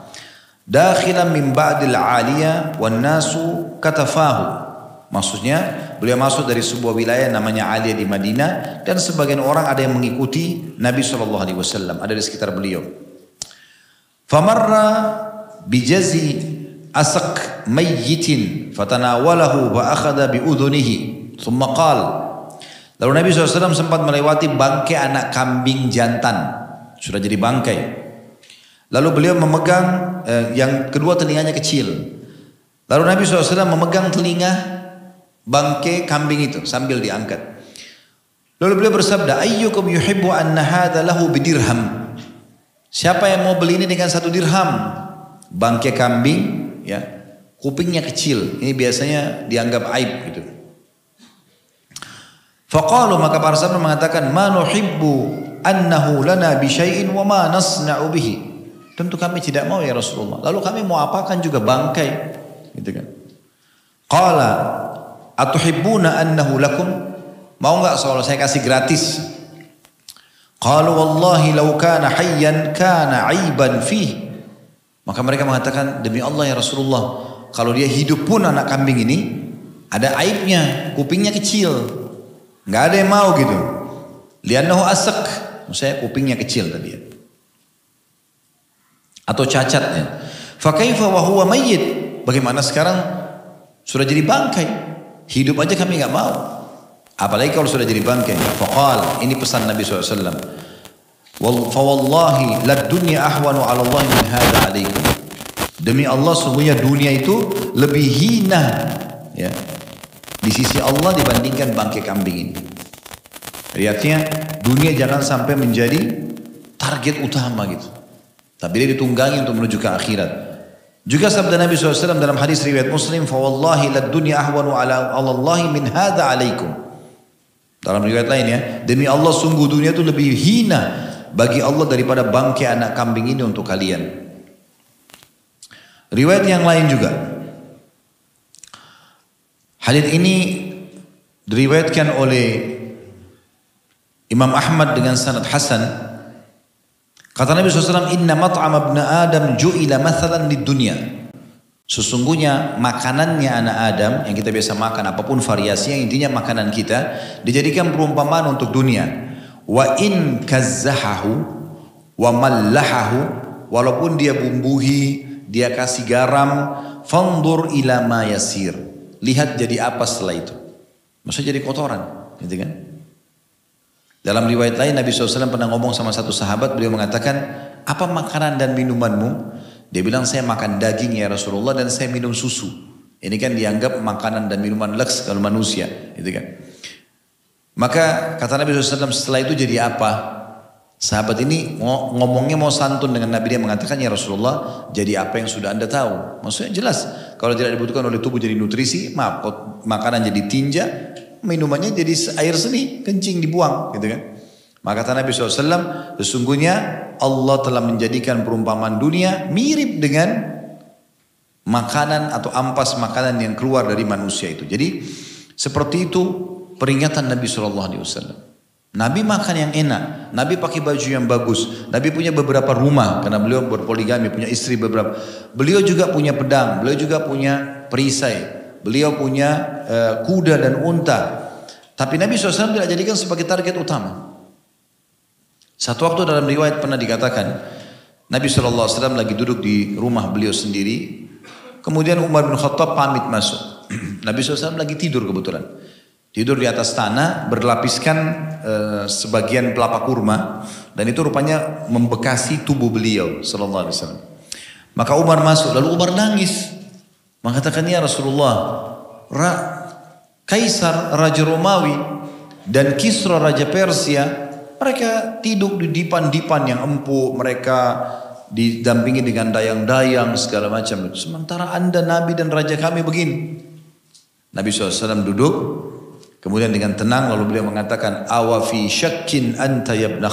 Dakhilan min ba'dil aliyah wan nasu katafahu. Maksudnya beliau masuk dari sebuah wilayah namanya Aliyah di Madinah dan sebagian orang ada yang mengikuti Nabi Shallallahu Alaihi Wasallam ada di sekitar beliau. Famarra bijazi asak mayyitin fatanawalahu wa akhada bi udhunihi thumma qal Lalu Nabi SAW sempat melewati bangkai anak kambing jantan sudah jadi bangkai Lalu beliau memegang eh, yang kedua telinganya kecil. Lalu Nabi SAW memegang telinga bangke kambing itu sambil diangkat. Lalu beliau bersabda, Ayyukum yuhibbu anna hadha lahu bidirham. Siapa yang mau beli ini dengan satu dirham? Bangke kambing, ya, kupingnya kecil. Ini biasanya dianggap aib gitu. Faqalu maka para sahabat mengatakan, Ma nuhibbu annahu lana bi syai'in wa ma nasna'u bihi. Tentu kami tidak mau ya Rasulullah. Lalu kami mau apakan juga bangkai. Gitu kan. Qala atuhibbuna annahu lakum? Mau enggak soal saya kasih gratis? Qalu wallahi law kana hayyan kana aiban fih. Maka mereka mengatakan demi Allah ya Rasulullah, kalau dia hidup pun anak kambing ini ada aibnya, kupingnya kecil. Enggak ada yang mau gitu. Liannahu asak. Maksudnya kupingnya kecil tadi ya atau cacatnya. Fakaifa wa huwa mayyit? Bagaimana sekarang sudah jadi bangkai? Hidup aja kami nggak mau. Apalagi kalau sudah jadi bangkai. Faqal, ini pesan Nabi SAW. Fawallahi lad dunya ahwanu ala Allah min hadha alaikum. Demi Allah sungguhnya dunia itu lebih hina ya di sisi Allah dibandingkan bangkai kambing ini. Artinya dunia jangan sampai menjadi target utama gitu. Tapi dia ditunggangi untuk menuju ke akhirat. Juga sabda Nabi SAW dalam hadis riwayat Muslim, "Fawallahi lad dunya ahwanu ala Allah min hadha alaikum." Dalam riwayat lain ya, demi Allah sungguh dunia itu lebih hina bagi Allah daripada bangkai anak kambing ini untuk kalian. Riwayat yang lain juga. Hadis ini diriwayatkan oleh Imam Ahmad dengan sanad hasan Kata Nabi SAW, Inna mat'am ibn Adam ju'ila mathalan di dunia. Sesungguhnya makanannya anak Adam yang kita biasa makan apa pun variasinya intinya makanan kita dijadikan perumpamaan untuk dunia. Wa in kazzahahu wa mallahahu walaupun dia bumbuhi, dia kasih garam, fandur ila ma yasir. Lihat jadi apa setelah itu. Maksudnya jadi kotoran, gitu kan? Dalam riwayat lain Nabi SAW pernah ngomong sama satu sahabat, beliau mengatakan, apa makanan dan minumanmu? Dia bilang, saya makan daging ya Rasulullah dan saya minum susu. Ini kan dianggap makanan dan minuman leks kalau manusia. Gitu kan. Maka kata Nabi SAW setelah itu jadi apa? Sahabat ini ngomongnya mau santun dengan Nabi dia mengatakan ya Rasulullah jadi apa yang sudah anda tahu. Maksudnya jelas kalau tidak dibutuhkan oleh tubuh jadi nutrisi maaf makanan jadi tinja minumannya jadi air seni, kencing dibuang, gitu kan. Maka kata Nabi SAW, sesungguhnya Allah telah menjadikan perumpamaan dunia mirip dengan makanan atau ampas makanan yang keluar dari manusia itu. Jadi seperti itu peringatan Nabi SAW. Nabi makan yang enak, Nabi pakai baju yang bagus, Nabi punya beberapa rumah karena beliau berpoligami, punya istri beberapa. Beliau juga punya pedang, beliau juga punya perisai, beliau punya uh, kuda dan unta. Tapi Nabi SAW tidak jadikan sebagai target utama. Satu waktu dalam riwayat pernah dikatakan, Nabi SAW lagi duduk di rumah beliau sendiri, kemudian Umar bin Khattab pamit masuk. [clears throat] Nabi SAW lagi tidur kebetulan. Tidur di atas tanah, berlapiskan e, sebagian pelapa kurma, dan itu rupanya membekasi tubuh beliau, wasallam. Maka Umar masuk, lalu Umar nangis, mengatakan ya Rasulullah, Ra, Kaisar Raja Romawi dan Kisra Raja Persia, mereka tidur di dipan-dipan yang empuk, mereka didampingi dengan dayang-dayang segala macam. Sementara anda Nabi dan Raja kami begini. Nabi SAW duduk, Kemudian dengan tenang lalu beliau mengatakan, "Awafi syakkin anta ya ibn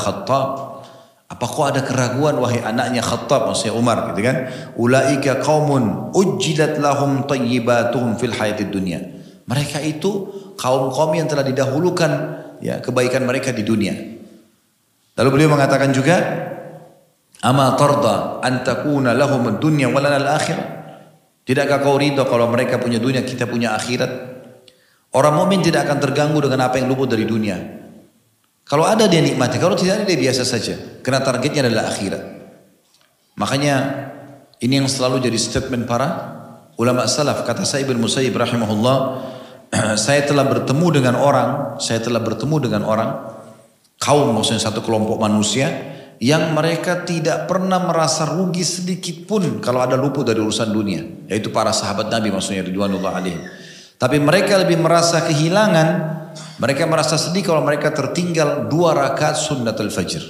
Khattab?" Apakah ada keraguan wahai anaknya Khattab maksudnya Umar gitu kan? Ulaika qaumun ujjilat lahum tayyibatuhum fil hayatid dunya. Mereka itu kaum-kaum yang telah didahulukan ya kebaikan mereka di dunia. Lalu beliau mengatakan juga, "Ama tarda an takuna lahum ad-dunya wa lana al-akhirah?" Tidakkah kau ridho kalau mereka punya dunia, kita punya akhirat? Orang mukmin tidak akan terganggu dengan apa yang luput dari dunia. Kalau ada dia nikmati, kalau tidak ada dia biasa saja. Karena targetnya adalah akhirat. Makanya ini yang selalu jadi statement para ulama salaf. Kata saya Ibn Musayyib rahimahullah, [clears throat] saya telah bertemu dengan orang, saya telah bertemu dengan orang, kaum maksudnya satu kelompok manusia, yang mereka tidak pernah merasa rugi sedikit pun kalau ada luput dari urusan dunia. Yaitu para sahabat Nabi maksudnya Ridwanullah alaihim. Tapi mereka lebih merasa kehilangan, mereka merasa sedih kalau mereka tertinggal dua rakaat sunnatul fajr.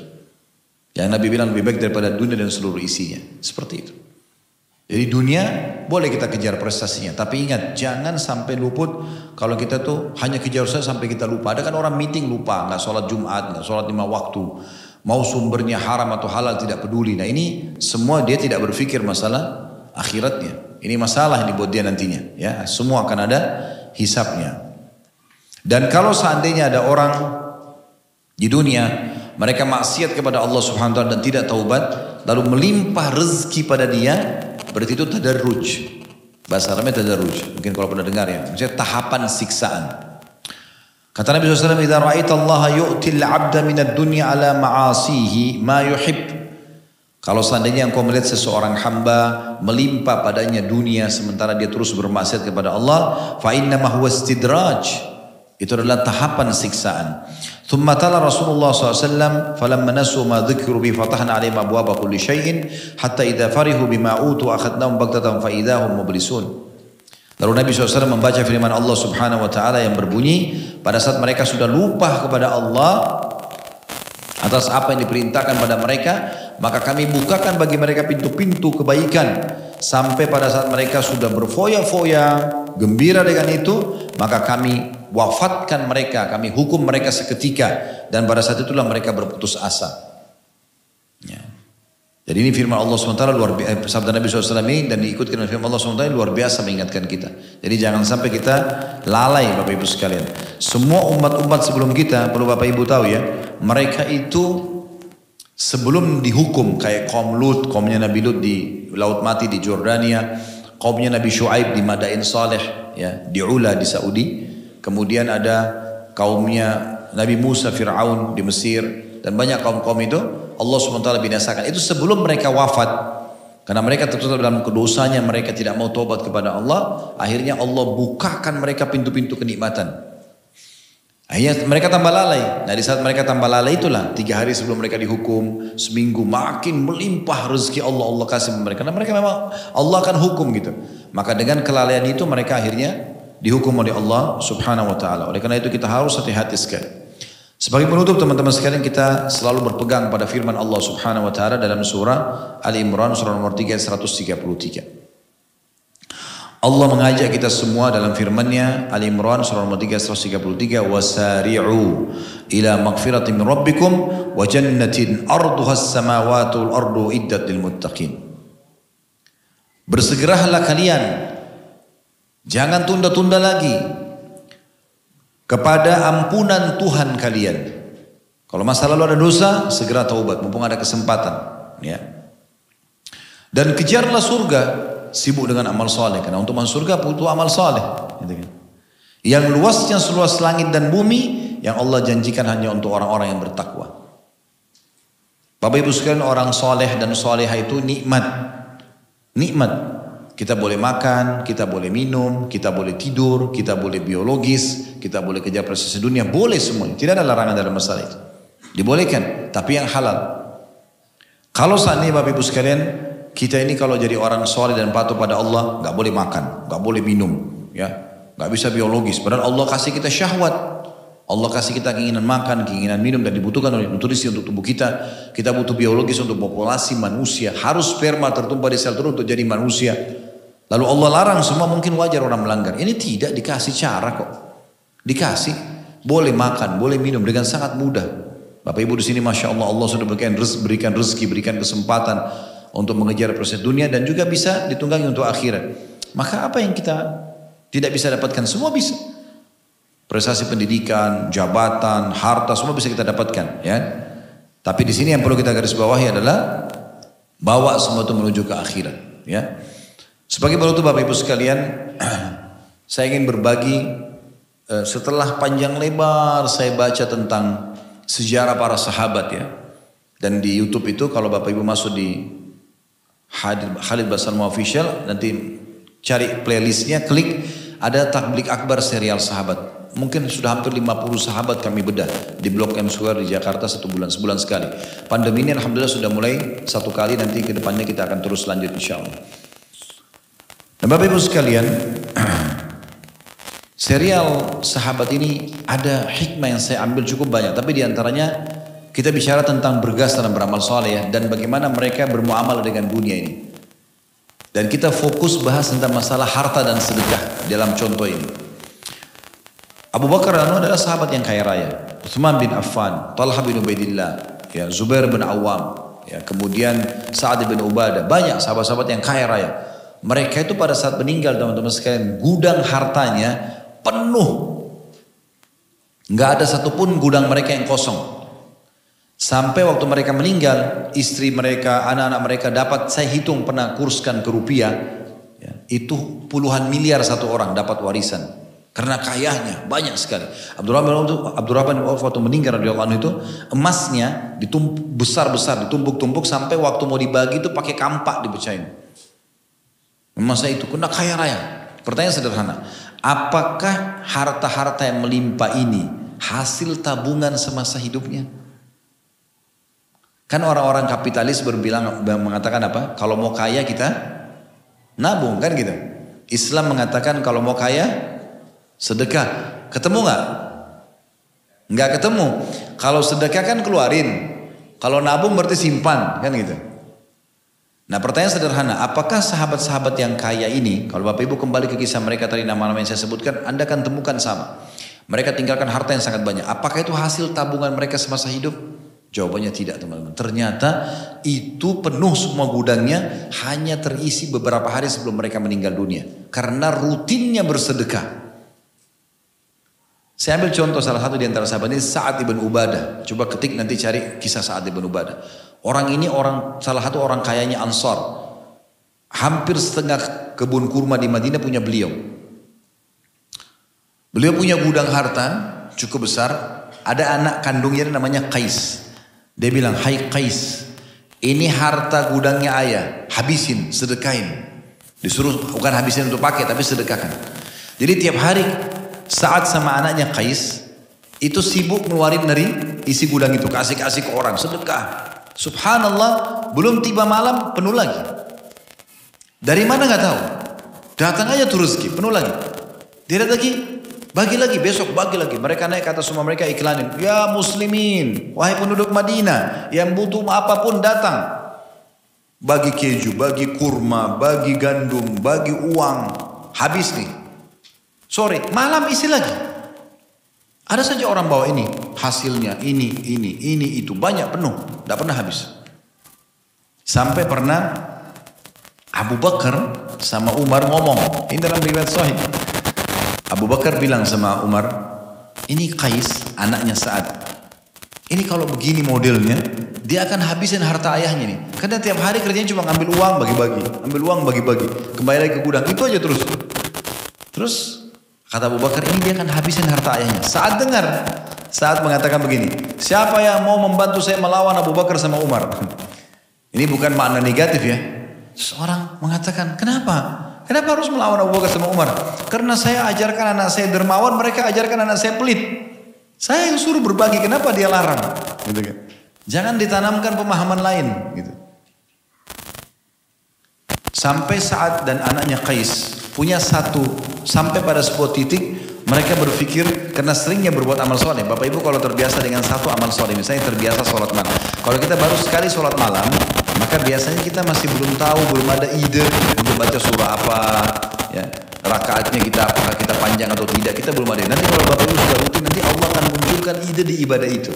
Yang Nabi bilang lebih baik daripada dunia dan seluruh isinya. Seperti itu. Jadi dunia boleh kita kejar prestasinya. Tapi ingat jangan sampai luput kalau kita tuh hanya kejar saja sampai kita lupa. Ada kan orang meeting lupa, nggak sholat Jumat, nggak sholat lima waktu. Mau sumbernya haram atau halal tidak peduli. Nah ini semua dia tidak berpikir masalah akhiratnya. Ini masalah yang dibuat dia nantinya. Ya, semua akan ada hisapnya. Dan kalau seandainya ada orang di dunia mereka maksiat kepada Allah Subhanahu wa taala dan tidak taubat, lalu melimpah rezeki pada dia, berarti itu tadarruj. Bahasa Arabnya tadarruj. Mungkin kalau pernah dengar ya. Maksudnya tahapan siksaan. Kata Nabi SAW, "Idza ra'aita Allah yu'til 'abda minad dunya ala ma'asihi ma yuhib." Kalau seandainya engkau melihat seseorang hamba melimpah padanya dunia sementara dia terus bermaksiat kepada Allah, fa inna ma huwa istidraj. Itu adalah tahapan siksaan. Thumma tala Rasulullah SAW falamma nasu ma dhikru bi fatahna alaihim abwaba kulli syai'in hatta idza farihu bima utu akhadnahum baghtatan fa idahum mublisun. Lalu Nabi SAW membaca firman Allah Subhanahu wa taala yang berbunyi pada saat mereka sudah lupa kepada Allah atas apa yang diperintahkan pada mereka, maka kami bukakan bagi mereka pintu-pintu kebaikan sampai pada saat mereka sudah berfoya-foya, gembira dengan itu, maka kami wafatkan mereka, kami hukum mereka seketika dan pada saat itulah mereka berputus asa. Ya. Jadi ini firman Allah SWT luar biasa, eh, sabda Nabi SAW ini dan diikutkan oleh firman Allah SWT luar biasa mengingatkan kita. Jadi jangan sampai kita lalai Bapak Ibu sekalian. Semua umat-umat sebelum kita, perlu Bapak Ibu tahu ya, mereka itu sebelum dihukum kayak kaum Lut, kaumnya Nabi Lut di Laut Mati di Jordania, kaumnya Nabi Shu'aib di Madain Saleh, ya, di Ula di Saudi. Kemudian ada kaumnya Nabi Musa Fir'aun di Mesir dan banyak kaum-kaum itu Allah SWT binasakan. Itu sebelum mereka wafat. Karena mereka tertutup dalam kedosanya, mereka tidak mau tobat kepada Allah. Akhirnya Allah bukakan mereka pintu-pintu kenikmatan. Akhirnya mereka tambah lalai. Nah di saat mereka tambah lalai itulah tiga hari sebelum mereka dihukum, seminggu makin melimpah rezeki Allah Allah kasih mereka. Karena mereka memang Allah akan hukum gitu. Maka dengan kelalaian itu mereka akhirnya dihukum oleh Allah Subhanahu Wa Taala. Oleh karena itu kita harus hati-hati sekali. Sebagai penutup teman-teman sekalian kita selalu berpegang pada firman Allah Subhanahu wa taala dalam surah Ali Imran surah nomor 3 133. Allah mengajak kita semua dalam firman-Nya Ali Imran surah nomor 3 133 wasari'u ila magfiratin min rabbikum wa jannatin arduha as-samawati wal ardu iddat lil muttaqin. Bersegeralah kalian jangan tunda-tunda lagi kepada ampunan Tuhan kalian Kalau masa lalu ada dosa, segera taubat, mumpung ada kesempatan. Ya. Dan kejarlah surga, sibuk dengan amal soleh. Karena untuk masuk surga butuh amal soleh. Gitu kan. Yang luasnya seluas langit dan bumi, yang Allah janjikan hanya untuk orang-orang yang bertakwa. Bapak ibu sekalian orang soleh dan soleha itu nikmat. Nikmat. Kita boleh makan, kita boleh minum, kita boleh tidur, kita boleh biologis, kita boleh kejar prestasi dunia, boleh semuanya. Tidak ada larangan dalam masalah itu. Dibolehkan, tapi yang halal. Kalau ini Bapak Ibu sekalian, kita ini kalau jadi orang soleh dan patuh pada Allah, nggak boleh makan, nggak boleh minum, ya, nggak bisa biologis. Padahal Allah kasih kita syahwat, Allah kasih kita keinginan makan, keinginan minum dan dibutuhkan oleh nutrisi untuk tubuh kita. Kita butuh biologis untuk populasi manusia. Harus sperma tertumpah di sel telur untuk jadi manusia. Lalu Allah larang semua mungkin wajar orang melanggar. Ini tidak dikasih cara kok. Dikasih. Boleh makan, boleh minum dengan sangat mudah. Bapak Ibu di sini Masya Allah Allah sudah berikan berikan, rezeki, berikan kesempatan untuk mengejar proses dunia dan juga bisa ditunggangi untuk akhirat. Maka apa yang kita tidak bisa dapatkan? Semua bisa. Prestasi pendidikan, jabatan, harta semua bisa kita dapatkan, ya. Tapi di sini yang perlu kita garis bawahi adalah bawa semua itu menuju ke akhirat, ya. Sebagai penutup Bapak Ibu sekalian, [clears throat] saya ingin berbagi eh, setelah panjang lebar saya baca tentang sejarah para sahabat ya. Dan di YouTube itu kalau Bapak Ibu masuk di Khalid Basalma Official nanti cari playlistnya klik ada takblik akbar serial sahabat. Mungkin sudah hampir 50 sahabat kami bedah di Blok M Square di Jakarta satu bulan sebulan sekali. Pandemi ini alhamdulillah sudah mulai satu kali nanti ke depannya kita akan terus lanjut insya Allah. Dan Bapak Ibu sekalian, [clears throat] serial sahabat ini ada hikmah yang saya ambil cukup banyak. Tapi di antaranya kita bicara tentang bergas dalam beramal soleh ya, dan bagaimana mereka bermuamalah dengan dunia ini. Dan kita fokus bahas tentang masalah harta dan sedekah dalam contoh ini. Abu Bakar anu adalah sahabat yang kaya raya. Uthman bin Affan, Talha bin Ubaidillah, ya, Zubair bin Awam, ya, kemudian Sa'ad bin Ubadah. Banyak sahabat-sahabat yang kaya raya. Mereka itu pada saat meninggal teman-teman sekalian, gudang hartanya penuh. Nggak ada satupun gudang mereka yang kosong. Sampai waktu mereka meninggal, istri mereka, anak-anak mereka dapat, saya hitung pernah kurskan ke rupiah, ya, itu puluhan miliar satu orang dapat warisan. Karena kayanya banyak sekali. Abdurrahman Abdurrahman bin Auf waktu meninggal anhu itu emasnya ditumpuk besar-besar ditumpuk-tumpuk sampai waktu mau dibagi itu pakai kampak dipecahin. Masa itu kena kaya raya. Pertanyaan sederhana. Apakah harta-harta yang melimpah ini hasil tabungan semasa hidupnya? Kan orang-orang kapitalis berbilang mengatakan apa? Kalau mau kaya kita nabung kan gitu. Islam mengatakan kalau mau kaya sedekah. Ketemu nggak? Nggak ketemu. Kalau sedekah kan keluarin. Kalau nabung berarti simpan kan gitu. Nah pertanyaan sederhana, apakah sahabat-sahabat yang kaya ini, kalau Bapak Ibu kembali ke kisah mereka tadi nama-nama yang saya sebutkan, Anda akan temukan sama. Mereka tinggalkan harta yang sangat banyak. Apakah itu hasil tabungan mereka semasa hidup? Jawabannya tidak teman-teman. Ternyata itu penuh semua gudangnya hanya terisi beberapa hari sebelum mereka meninggal dunia. Karena rutinnya bersedekah. Saya ambil contoh salah satu di antara sahabat ini Sa'ad ibn Ubadah. Coba ketik nanti cari kisah Sa'ad ibn Ubadah. Orang ini orang salah satu orang kayanya Ansar. Hampir setengah kebun kurma di Madinah punya beliau. Beliau punya gudang harta cukup besar. Ada anak kandungnya namanya Qais. Dia bilang, "Hai Qais, ini harta gudangnya ayah, habisin, sedekain." Disuruh bukan habisin untuk pakai tapi sedekahkan. Jadi tiap hari saat sama anaknya Qais itu sibuk ngeluarin dari isi gudang itu kasih-kasih ke orang sedekah Subhanallah, belum tiba malam penuh lagi. Dari mana nggak tahu. Datang aja tuh rezeki, penuh lagi. Dia lagi, bagi lagi, besok bagi lagi. Mereka naik kata semua mereka iklanin. Ya muslimin, wahai penduduk Madinah, yang butuh apa pun datang. Bagi keju, bagi kurma, bagi gandum, bagi uang. Habis nih. Sore, malam isi lagi. Ada saja orang bawa ini, hasilnya ini, ini, ini, itu. Banyak penuh, tidak pernah habis. Sampai pernah Abu Bakar sama Umar ngomong. Ini dalam riwayat sahih. Abu Bakar bilang sama Umar, ini Qais, anaknya saat Ini kalau begini modelnya, dia akan habisin harta ayahnya nih. Karena tiap hari kerjanya cuma ngambil uang bagi-bagi, ambil uang bagi-bagi, kembali lagi ke gudang, itu aja terus. Terus kata Abu Bakar ini dia akan habisin harta ayahnya. Saat dengar, saat mengatakan begini, siapa yang mau membantu saya melawan Abu Bakar sama Umar? [laughs] Ini bukan makna negatif ya. Seorang mengatakan, kenapa? Kenapa harus melawan Abu Bakar sama Umar? Karena saya ajarkan anak saya dermawan, mereka ajarkan anak saya pelit. Saya yang suruh berbagi, kenapa dia larang? Gitu kan. Jangan ditanamkan pemahaman lain. Gitu. Sampai saat dan anaknya Qais punya satu, sampai pada sebuah titik mereka berpikir karena seringnya berbuat amal soleh. Bapak ibu kalau terbiasa dengan satu amal soleh, misalnya terbiasa sholat malam. Kalau kita baru sekali sholat malam, maka biasanya kita masih belum tahu, belum ada ide untuk baca surah apa, ya rakaatnya kita apakah kita panjang atau tidak kita belum ada. Nanti kalau Bapak Ibu sudah rutin nanti Allah akan munculkan ide di ibadah itu.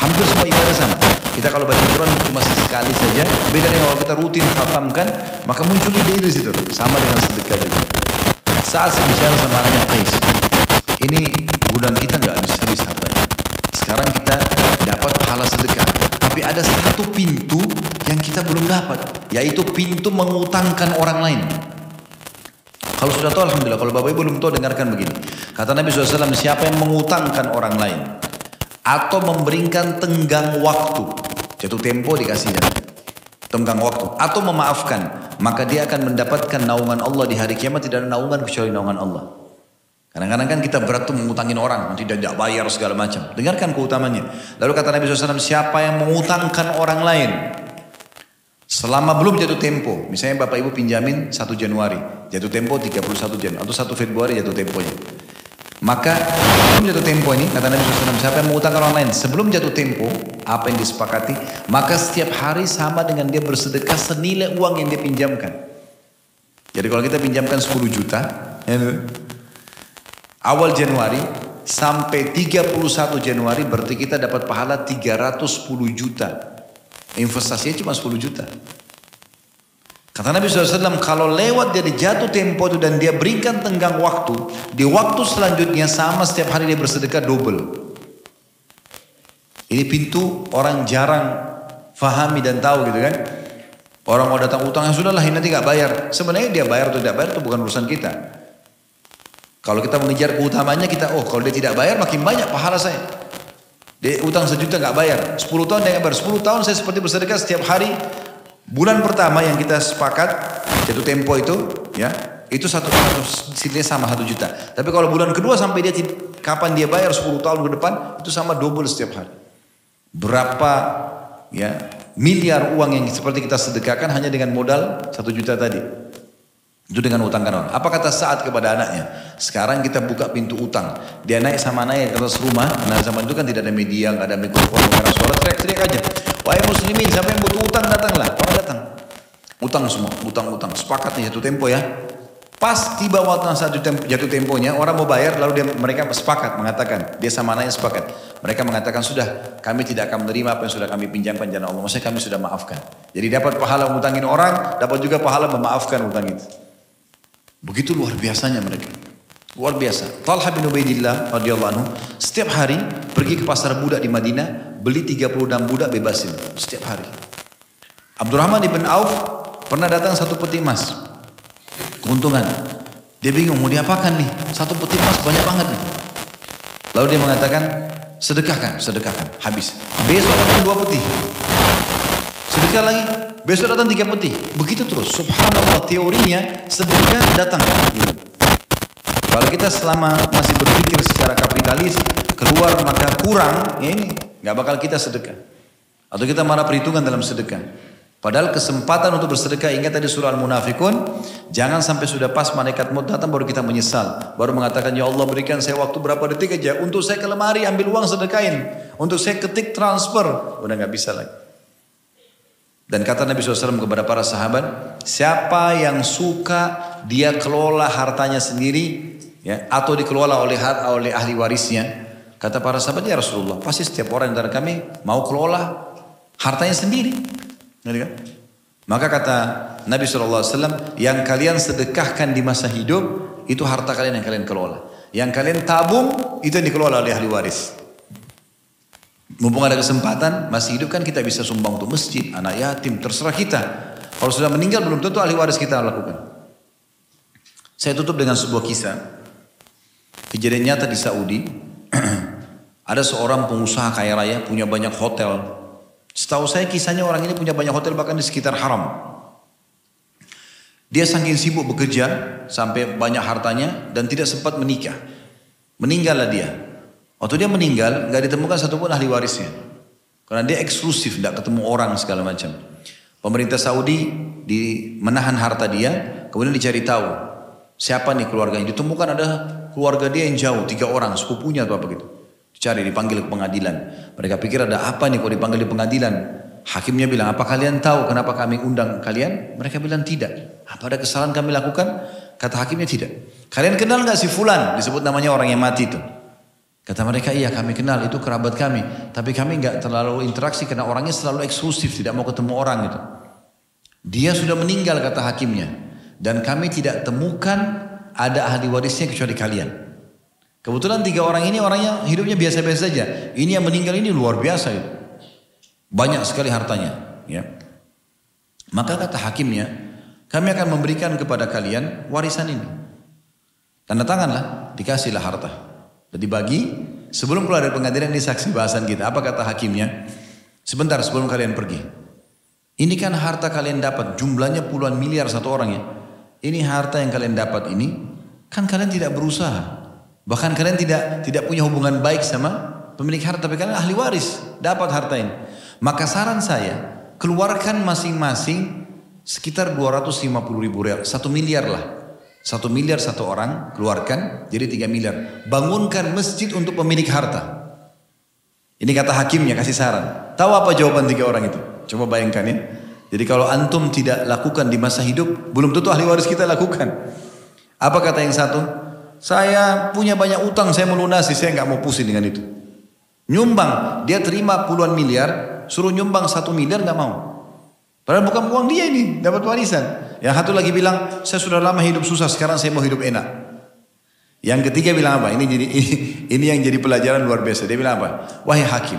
Hampir semua ibadah sama. Kita kalau baca Quran cuma sekali saja, beda dengan kalau kita rutin khatamkan, maka muncul ide di situ. Sama dengan sedekah juga. Saat saya bicara sama anaknya ini gudang kita nggak habis-habis hartanya. Sekarang kita dapat pahala sedekah, tapi ada satu pintu yang kita belum dapat, yaitu pintu mengutangkan orang lain. Kalau sudah tahu Alhamdulillah. Kalau Bapak Ibu belum tahu dengarkan begini. Kata Nabi SAW siapa yang mengutangkan orang lain. Atau memberikan tenggang waktu. Jatuh tempo dikasih ya. Tenggang waktu. Atau memaafkan. Maka dia akan mendapatkan naungan Allah di hari kiamat. Tidak ada naungan kecuali naungan Allah. Kadang-kadang kan kita berat tuh mengutangin orang. Nanti tidak bayar segala macam. Dengarkan keutamanya. Lalu kata Nabi SAW siapa yang mengutangkan orang lain. Selama belum jatuh tempo, misalnya Bapak Ibu pinjamin 1 Januari, jatuh tempo 31 Januari atau 1 Februari jatuh temponya. Maka sebelum jatuh tempo ini, kata Nabi SAW, siapa yang mengutangkan orang lain, sebelum jatuh tempo, apa yang disepakati, maka setiap hari sama dengan dia bersedekah senilai uang yang dia pinjamkan. Jadi kalau kita pinjamkan 10 juta, ya, awal Januari sampai 31 Januari berarti kita dapat pahala 310 juta. Investasinya cuma 10 juta. Kata Nabi SAW, kalau lewat dari jatuh tempo itu dan dia berikan tenggang waktu, di waktu selanjutnya sama setiap hari dia bersedekah double. Ini pintu orang jarang fahami dan tahu gitu kan. Orang mau datang utang, yang sudahlah ini nanti gak bayar. Sebenarnya dia bayar atau tidak bayar itu bukan urusan kita. Kalau kita mengejar keutamanya kita, oh kalau dia tidak bayar makin banyak pahala saya. Dia utang sejuta nggak bayar. 10 tahun dia nggak bayar. 10 tahun saya seperti bersedekah setiap hari. Bulan pertama yang kita sepakat jatuh tempo itu, ya itu satu sini sama satu juta. Tapi kalau bulan kedua sampai dia kapan dia bayar 10 tahun ke depan itu sama double setiap hari. Berapa ya miliar uang yang seperti kita sedekahkan hanya dengan modal satu juta tadi. Itu dengan utang orang. Apa kata saat kepada anaknya? Sekarang kita buka pintu utang. Dia naik sama naik ke atas rumah. Nah zaman itu kan tidak ada media, nggak ada mikrofon, nggak ada suara. Teriak-teriak aja. Wahai muslimin, siapa yang butuh utang datanglah. Orang datang. Utang semua, utang-utang. Sepakat nih satu tempo ya. Pas tiba waktu saat jatuh temponya, orang mau bayar, lalu dia, mereka sepakat mengatakan, dia sama anaknya sepakat. Mereka mengatakan, sudah kami tidak akan menerima apa yang sudah kami pinjamkan jalan Allah. Maksudnya kami sudah maafkan. Jadi dapat pahala mengutangin orang, dapat juga pahala memaafkan utang itu. Begitu luar biasanya mereka. Luar biasa. Talha bin Ubaidillah radhiyallahu anhu setiap hari pergi ke pasar budak di Madinah, beli 36 budak bebasin setiap hari. Abdurrahman ibn Auf pernah datang satu peti emas. Keuntungan. Dia bingung mau diapakan nih? Satu peti emas banyak banget nih. Lalu dia mengatakan, sedekahkan, sedekahkan, habis. Besok datang dua peti. Sedekah lagi, Besok datang tiga peti. Begitu terus. Subhanallah teorinya sedekah datang. Kalau kita selama masih berpikir secara kapitalis keluar maka kurang, ya ini nggak bakal kita sedekah. Atau kita marah perhitungan dalam sedekah. Padahal kesempatan untuk bersedekah ingat tadi surah Al-Munafikun Jangan sampai sudah pas malaikat maut datang baru kita menyesal Baru mengatakan ya Allah berikan saya waktu berapa detik aja Untuk saya ke lemari ambil uang sedekahin Untuk saya ketik transfer Udah nggak bisa lagi dan kata Nabi SAW kepada para sahabat, siapa yang suka dia kelola hartanya sendiri, ya, atau dikelola oleh oleh ahli warisnya, kata para sahabat ya Rasulullah, pasti setiap orang dari kami mau kelola hartanya sendiri, kan? Maka kata Nabi SAW, yang kalian sedekahkan di masa hidup, itu harta kalian yang kalian kelola. Yang kalian tabung, itu yang dikelola oleh ahli waris. Mumpung ada kesempatan, masih hidup kan kita bisa sumbang untuk masjid, anak yatim, terserah kita. Kalau sudah meninggal belum tentu ahli waris kita lakukan. Saya tutup dengan sebuah kisah. Kejadian nyata di Saudi. [clears throat] ada seorang pengusaha kaya raya punya banyak hotel. Setahu saya kisahnya orang ini punya banyak hotel bahkan di sekitar haram. Dia saking sibuk bekerja sampai banyak hartanya dan tidak sempat menikah. Meninggallah dia. Waktu dia meninggal, nggak ditemukan satupun ahli warisnya. Karena dia eksklusif, tidak ketemu orang segala macam. Pemerintah Saudi di menahan harta dia, kemudian dicari tahu siapa nih keluarganya. Ditemukan ada keluarga dia yang jauh, tiga orang, sepupunya atau apa gitu. Dicari, dipanggil ke pengadilan. Mereka pikir ada apa nih kok dipanggil di pengadilan. Hakimnya bilang, apa kalian tahu kenapa kami undang kalian? Mereka bilang tidak. Apa ada kesalahan kami lakukan? Kata hakimnya tidak. Kalian kenal nggak si Fulan? Disebut namanya orang yang mati itu. Kata mereka, iya kami kenal, itu kerabat kami. Tapi kami nggak terlalu interaksi karena orangnya selalu eksklusif, tidak mau ketemu orang gitu. Dia sudah meninggal kata hakimnya. Dan kami tidak temukan ada ahli warisnya kecuali kalian. Kebetulan tiga orang ini orangnya hidupnya biasa-biasa saja. Ini yang meninggal ini luar biasa itu. Banyak sekali hartanya. Ya. Maka kata hakimnya, kami akan memberikan kepada kalian warisan ini. Tanda tanganlah, dikasihlah harta. Dibagi sebelum keluar dari pengadilan ini saksi bahasan kita. Apa kata hakimnya? Sebentar sebelum kalian pergi. Ini kan harta kalian dapat jumlahnya puluhan miliar satu orang ya. Ini harta yang kalian dapat ini kan kalian tidak berusaha. Bahkan kalian tidak tidak punya hubungan baik sama pemilik harta tapi kalian ahli waris dapat harta ini. Maka saran saya keluarkan masing-masing sekitar 250 ribu real, satu miliar lah satu miliar satu orang keluarkan jadi tiga miliar. Bangunkan masjid untuk pemilik harta. Ini kata hakimnya kasih saran. Tahu apa jawaban tiga orang itu? Coba bayangkan ya. Jadi kalau antum tidak lakukan di masa hidup, belum tentu ahli waris kita lakukan. Apa kata yang satu? Saya punya banyak utang, saya melunasi, saya nggak mau pusing dengan itu. Nyumbang, dia terima puluhan miliar, suruh nyumbang satu miliar nggak mau. Padahal bukan uang dia ini, dapat warisan. Yang satu lagi bilang, saya sudah lama hidup susah, sekarang saya mau hidup enak. Yang ketiga bilang apa? Ini jadi ini, ini yang jadi pelajaran luar biasa. Dia bilang apa? Wahai hakim,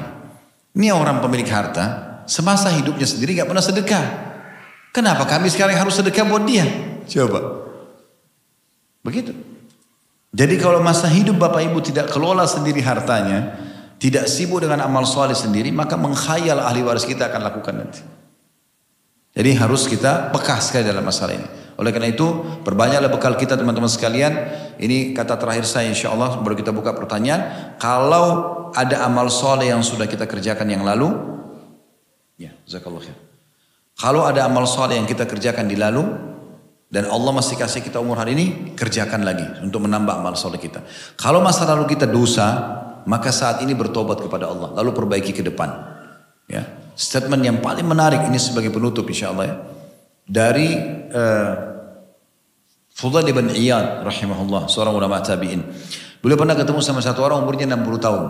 ini orang pemilik harta, semasa hidupnya sendiri gak pernah sedekah. Kenapa kami sekarang harus sedekah buat dia? Coba. Begitu. Jadi kalau masa hidup Bapak Ibu tidak kelola sendiri hartanya, tidak sibuk dengan amal soleh sendiri, maka mengkhayal ahli waris kita akan lakukan nanti. Jadi harus kita peka sekali dalam masalah ini. Oleh karena itu, perbanyaklah bekal kita teman-teman sekalian. Ini kata terakhir saya insya Allah baru kita buka pertanyaan. Kalau ada amal soleh yang sudah kita kerjakan yang lalu, ya, zakallah khair. Kalau ada amal soleh yang kita kerjakan di lalu, dan Allah masih kasih kita umur hari ini, kerjakan lagi untuk menambah amal soleh kita. Kalau masa lalu kita dosa, maka saat ini bertobat kepada Allah, lalu perbaiki ke depan. Ya, statement yang paling menarik ini sebagai penutup insya Allah ya. Dari uh, Fudail bin Iyad rahimahullah, seorang ulama tabi'in. Beliau pernah ketemu sama satu orang umurnya 60 tahun.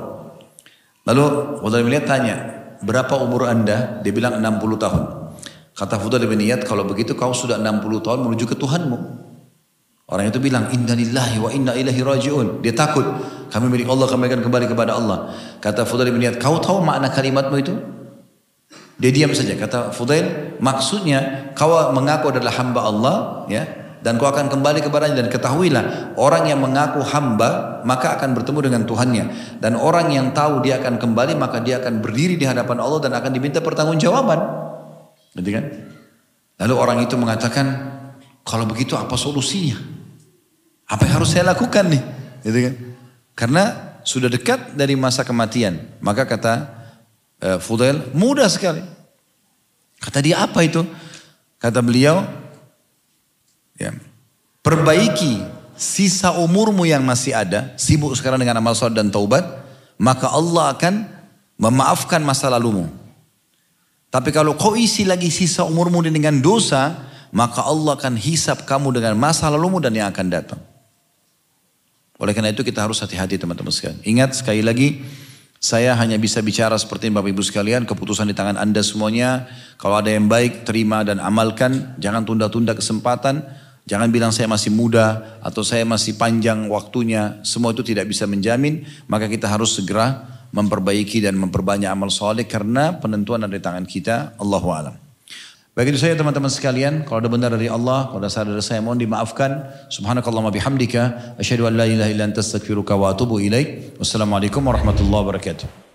Lalu Fudail bin Iyad tanya, berapa umur anda? Dia bilang 60 tahun. Kata Fudail bin Iyad, kalau begitu kau sudah 60 tahun menuju ke Tuhanmu. Orang itu bilang, Inna lillahi wa inna ilahi raji'un. Dia takut. Kami milik Allah, kami akan kembali kepada Allah. Kata Fudail bin Iyad, kau tahu makna kalimatmu itu? Dia diam saja. Kata Fudail, maksudnya kau mengaku adalah hamba Allah, ya, dan kau akan kembali kepadanya dan ketahuilah orang yang mengaku hamba maka akan bertemu dengan Tuhannya dan orang yang tahu dia akan kembali maka dia akan berdiri di hadapan Allah dan akan diminta pertanggungjawaban. Gitu kan? Lalu orang itu mengatakan, kalau begitu apa solusinya? Apa yang harus saya lakukan nih? Gitu kan? Karena sudah dekat dari masa kematian. Maka kata uh, Fudail mudah sekali. Kata dia apa itu? Kata beliau, ya, perbaiki sisa umurmu yang masih ada, sibuk sekarang dengan amal soleh dan taubat, maka Allah akan memaafkan masa lalumu. Tapi kalau kau isi lagi sisa umurmu dengan dosa, maka Allah akan hisap kamu dengan masa lalumu dan yang akan datang. Oleh karena itu kita harus hati-hati teman-teman sekalian. Ingat sekali lagi, saya hanya bisa bicara seperti Bapak Ibu sekalian, keputusan di tangan Anda semuanya. Kalau ada yang baik, terima dan amalkan. Jangan tunda-tunda kesempatan. Jangan bilang saya masih muda atau saya masih panjang waktunya. Semua itu tidak bisa menjamin. Maka kita harus segera memperbaiki dan memperbanyak amal soleh karena penentuan ada di tangan kita. Allahu alam. Bagi saya teman-teman sekalian, kalau ada benar dari Allah, kalau ada salah dari saya mohon dimaafkan. Subhanakallah bihamdika, asyhadu an la ilaha illa anta astaghfiruka wa atubu ilaik. Wassalamualaikum warahmatullahi wabarakatuh.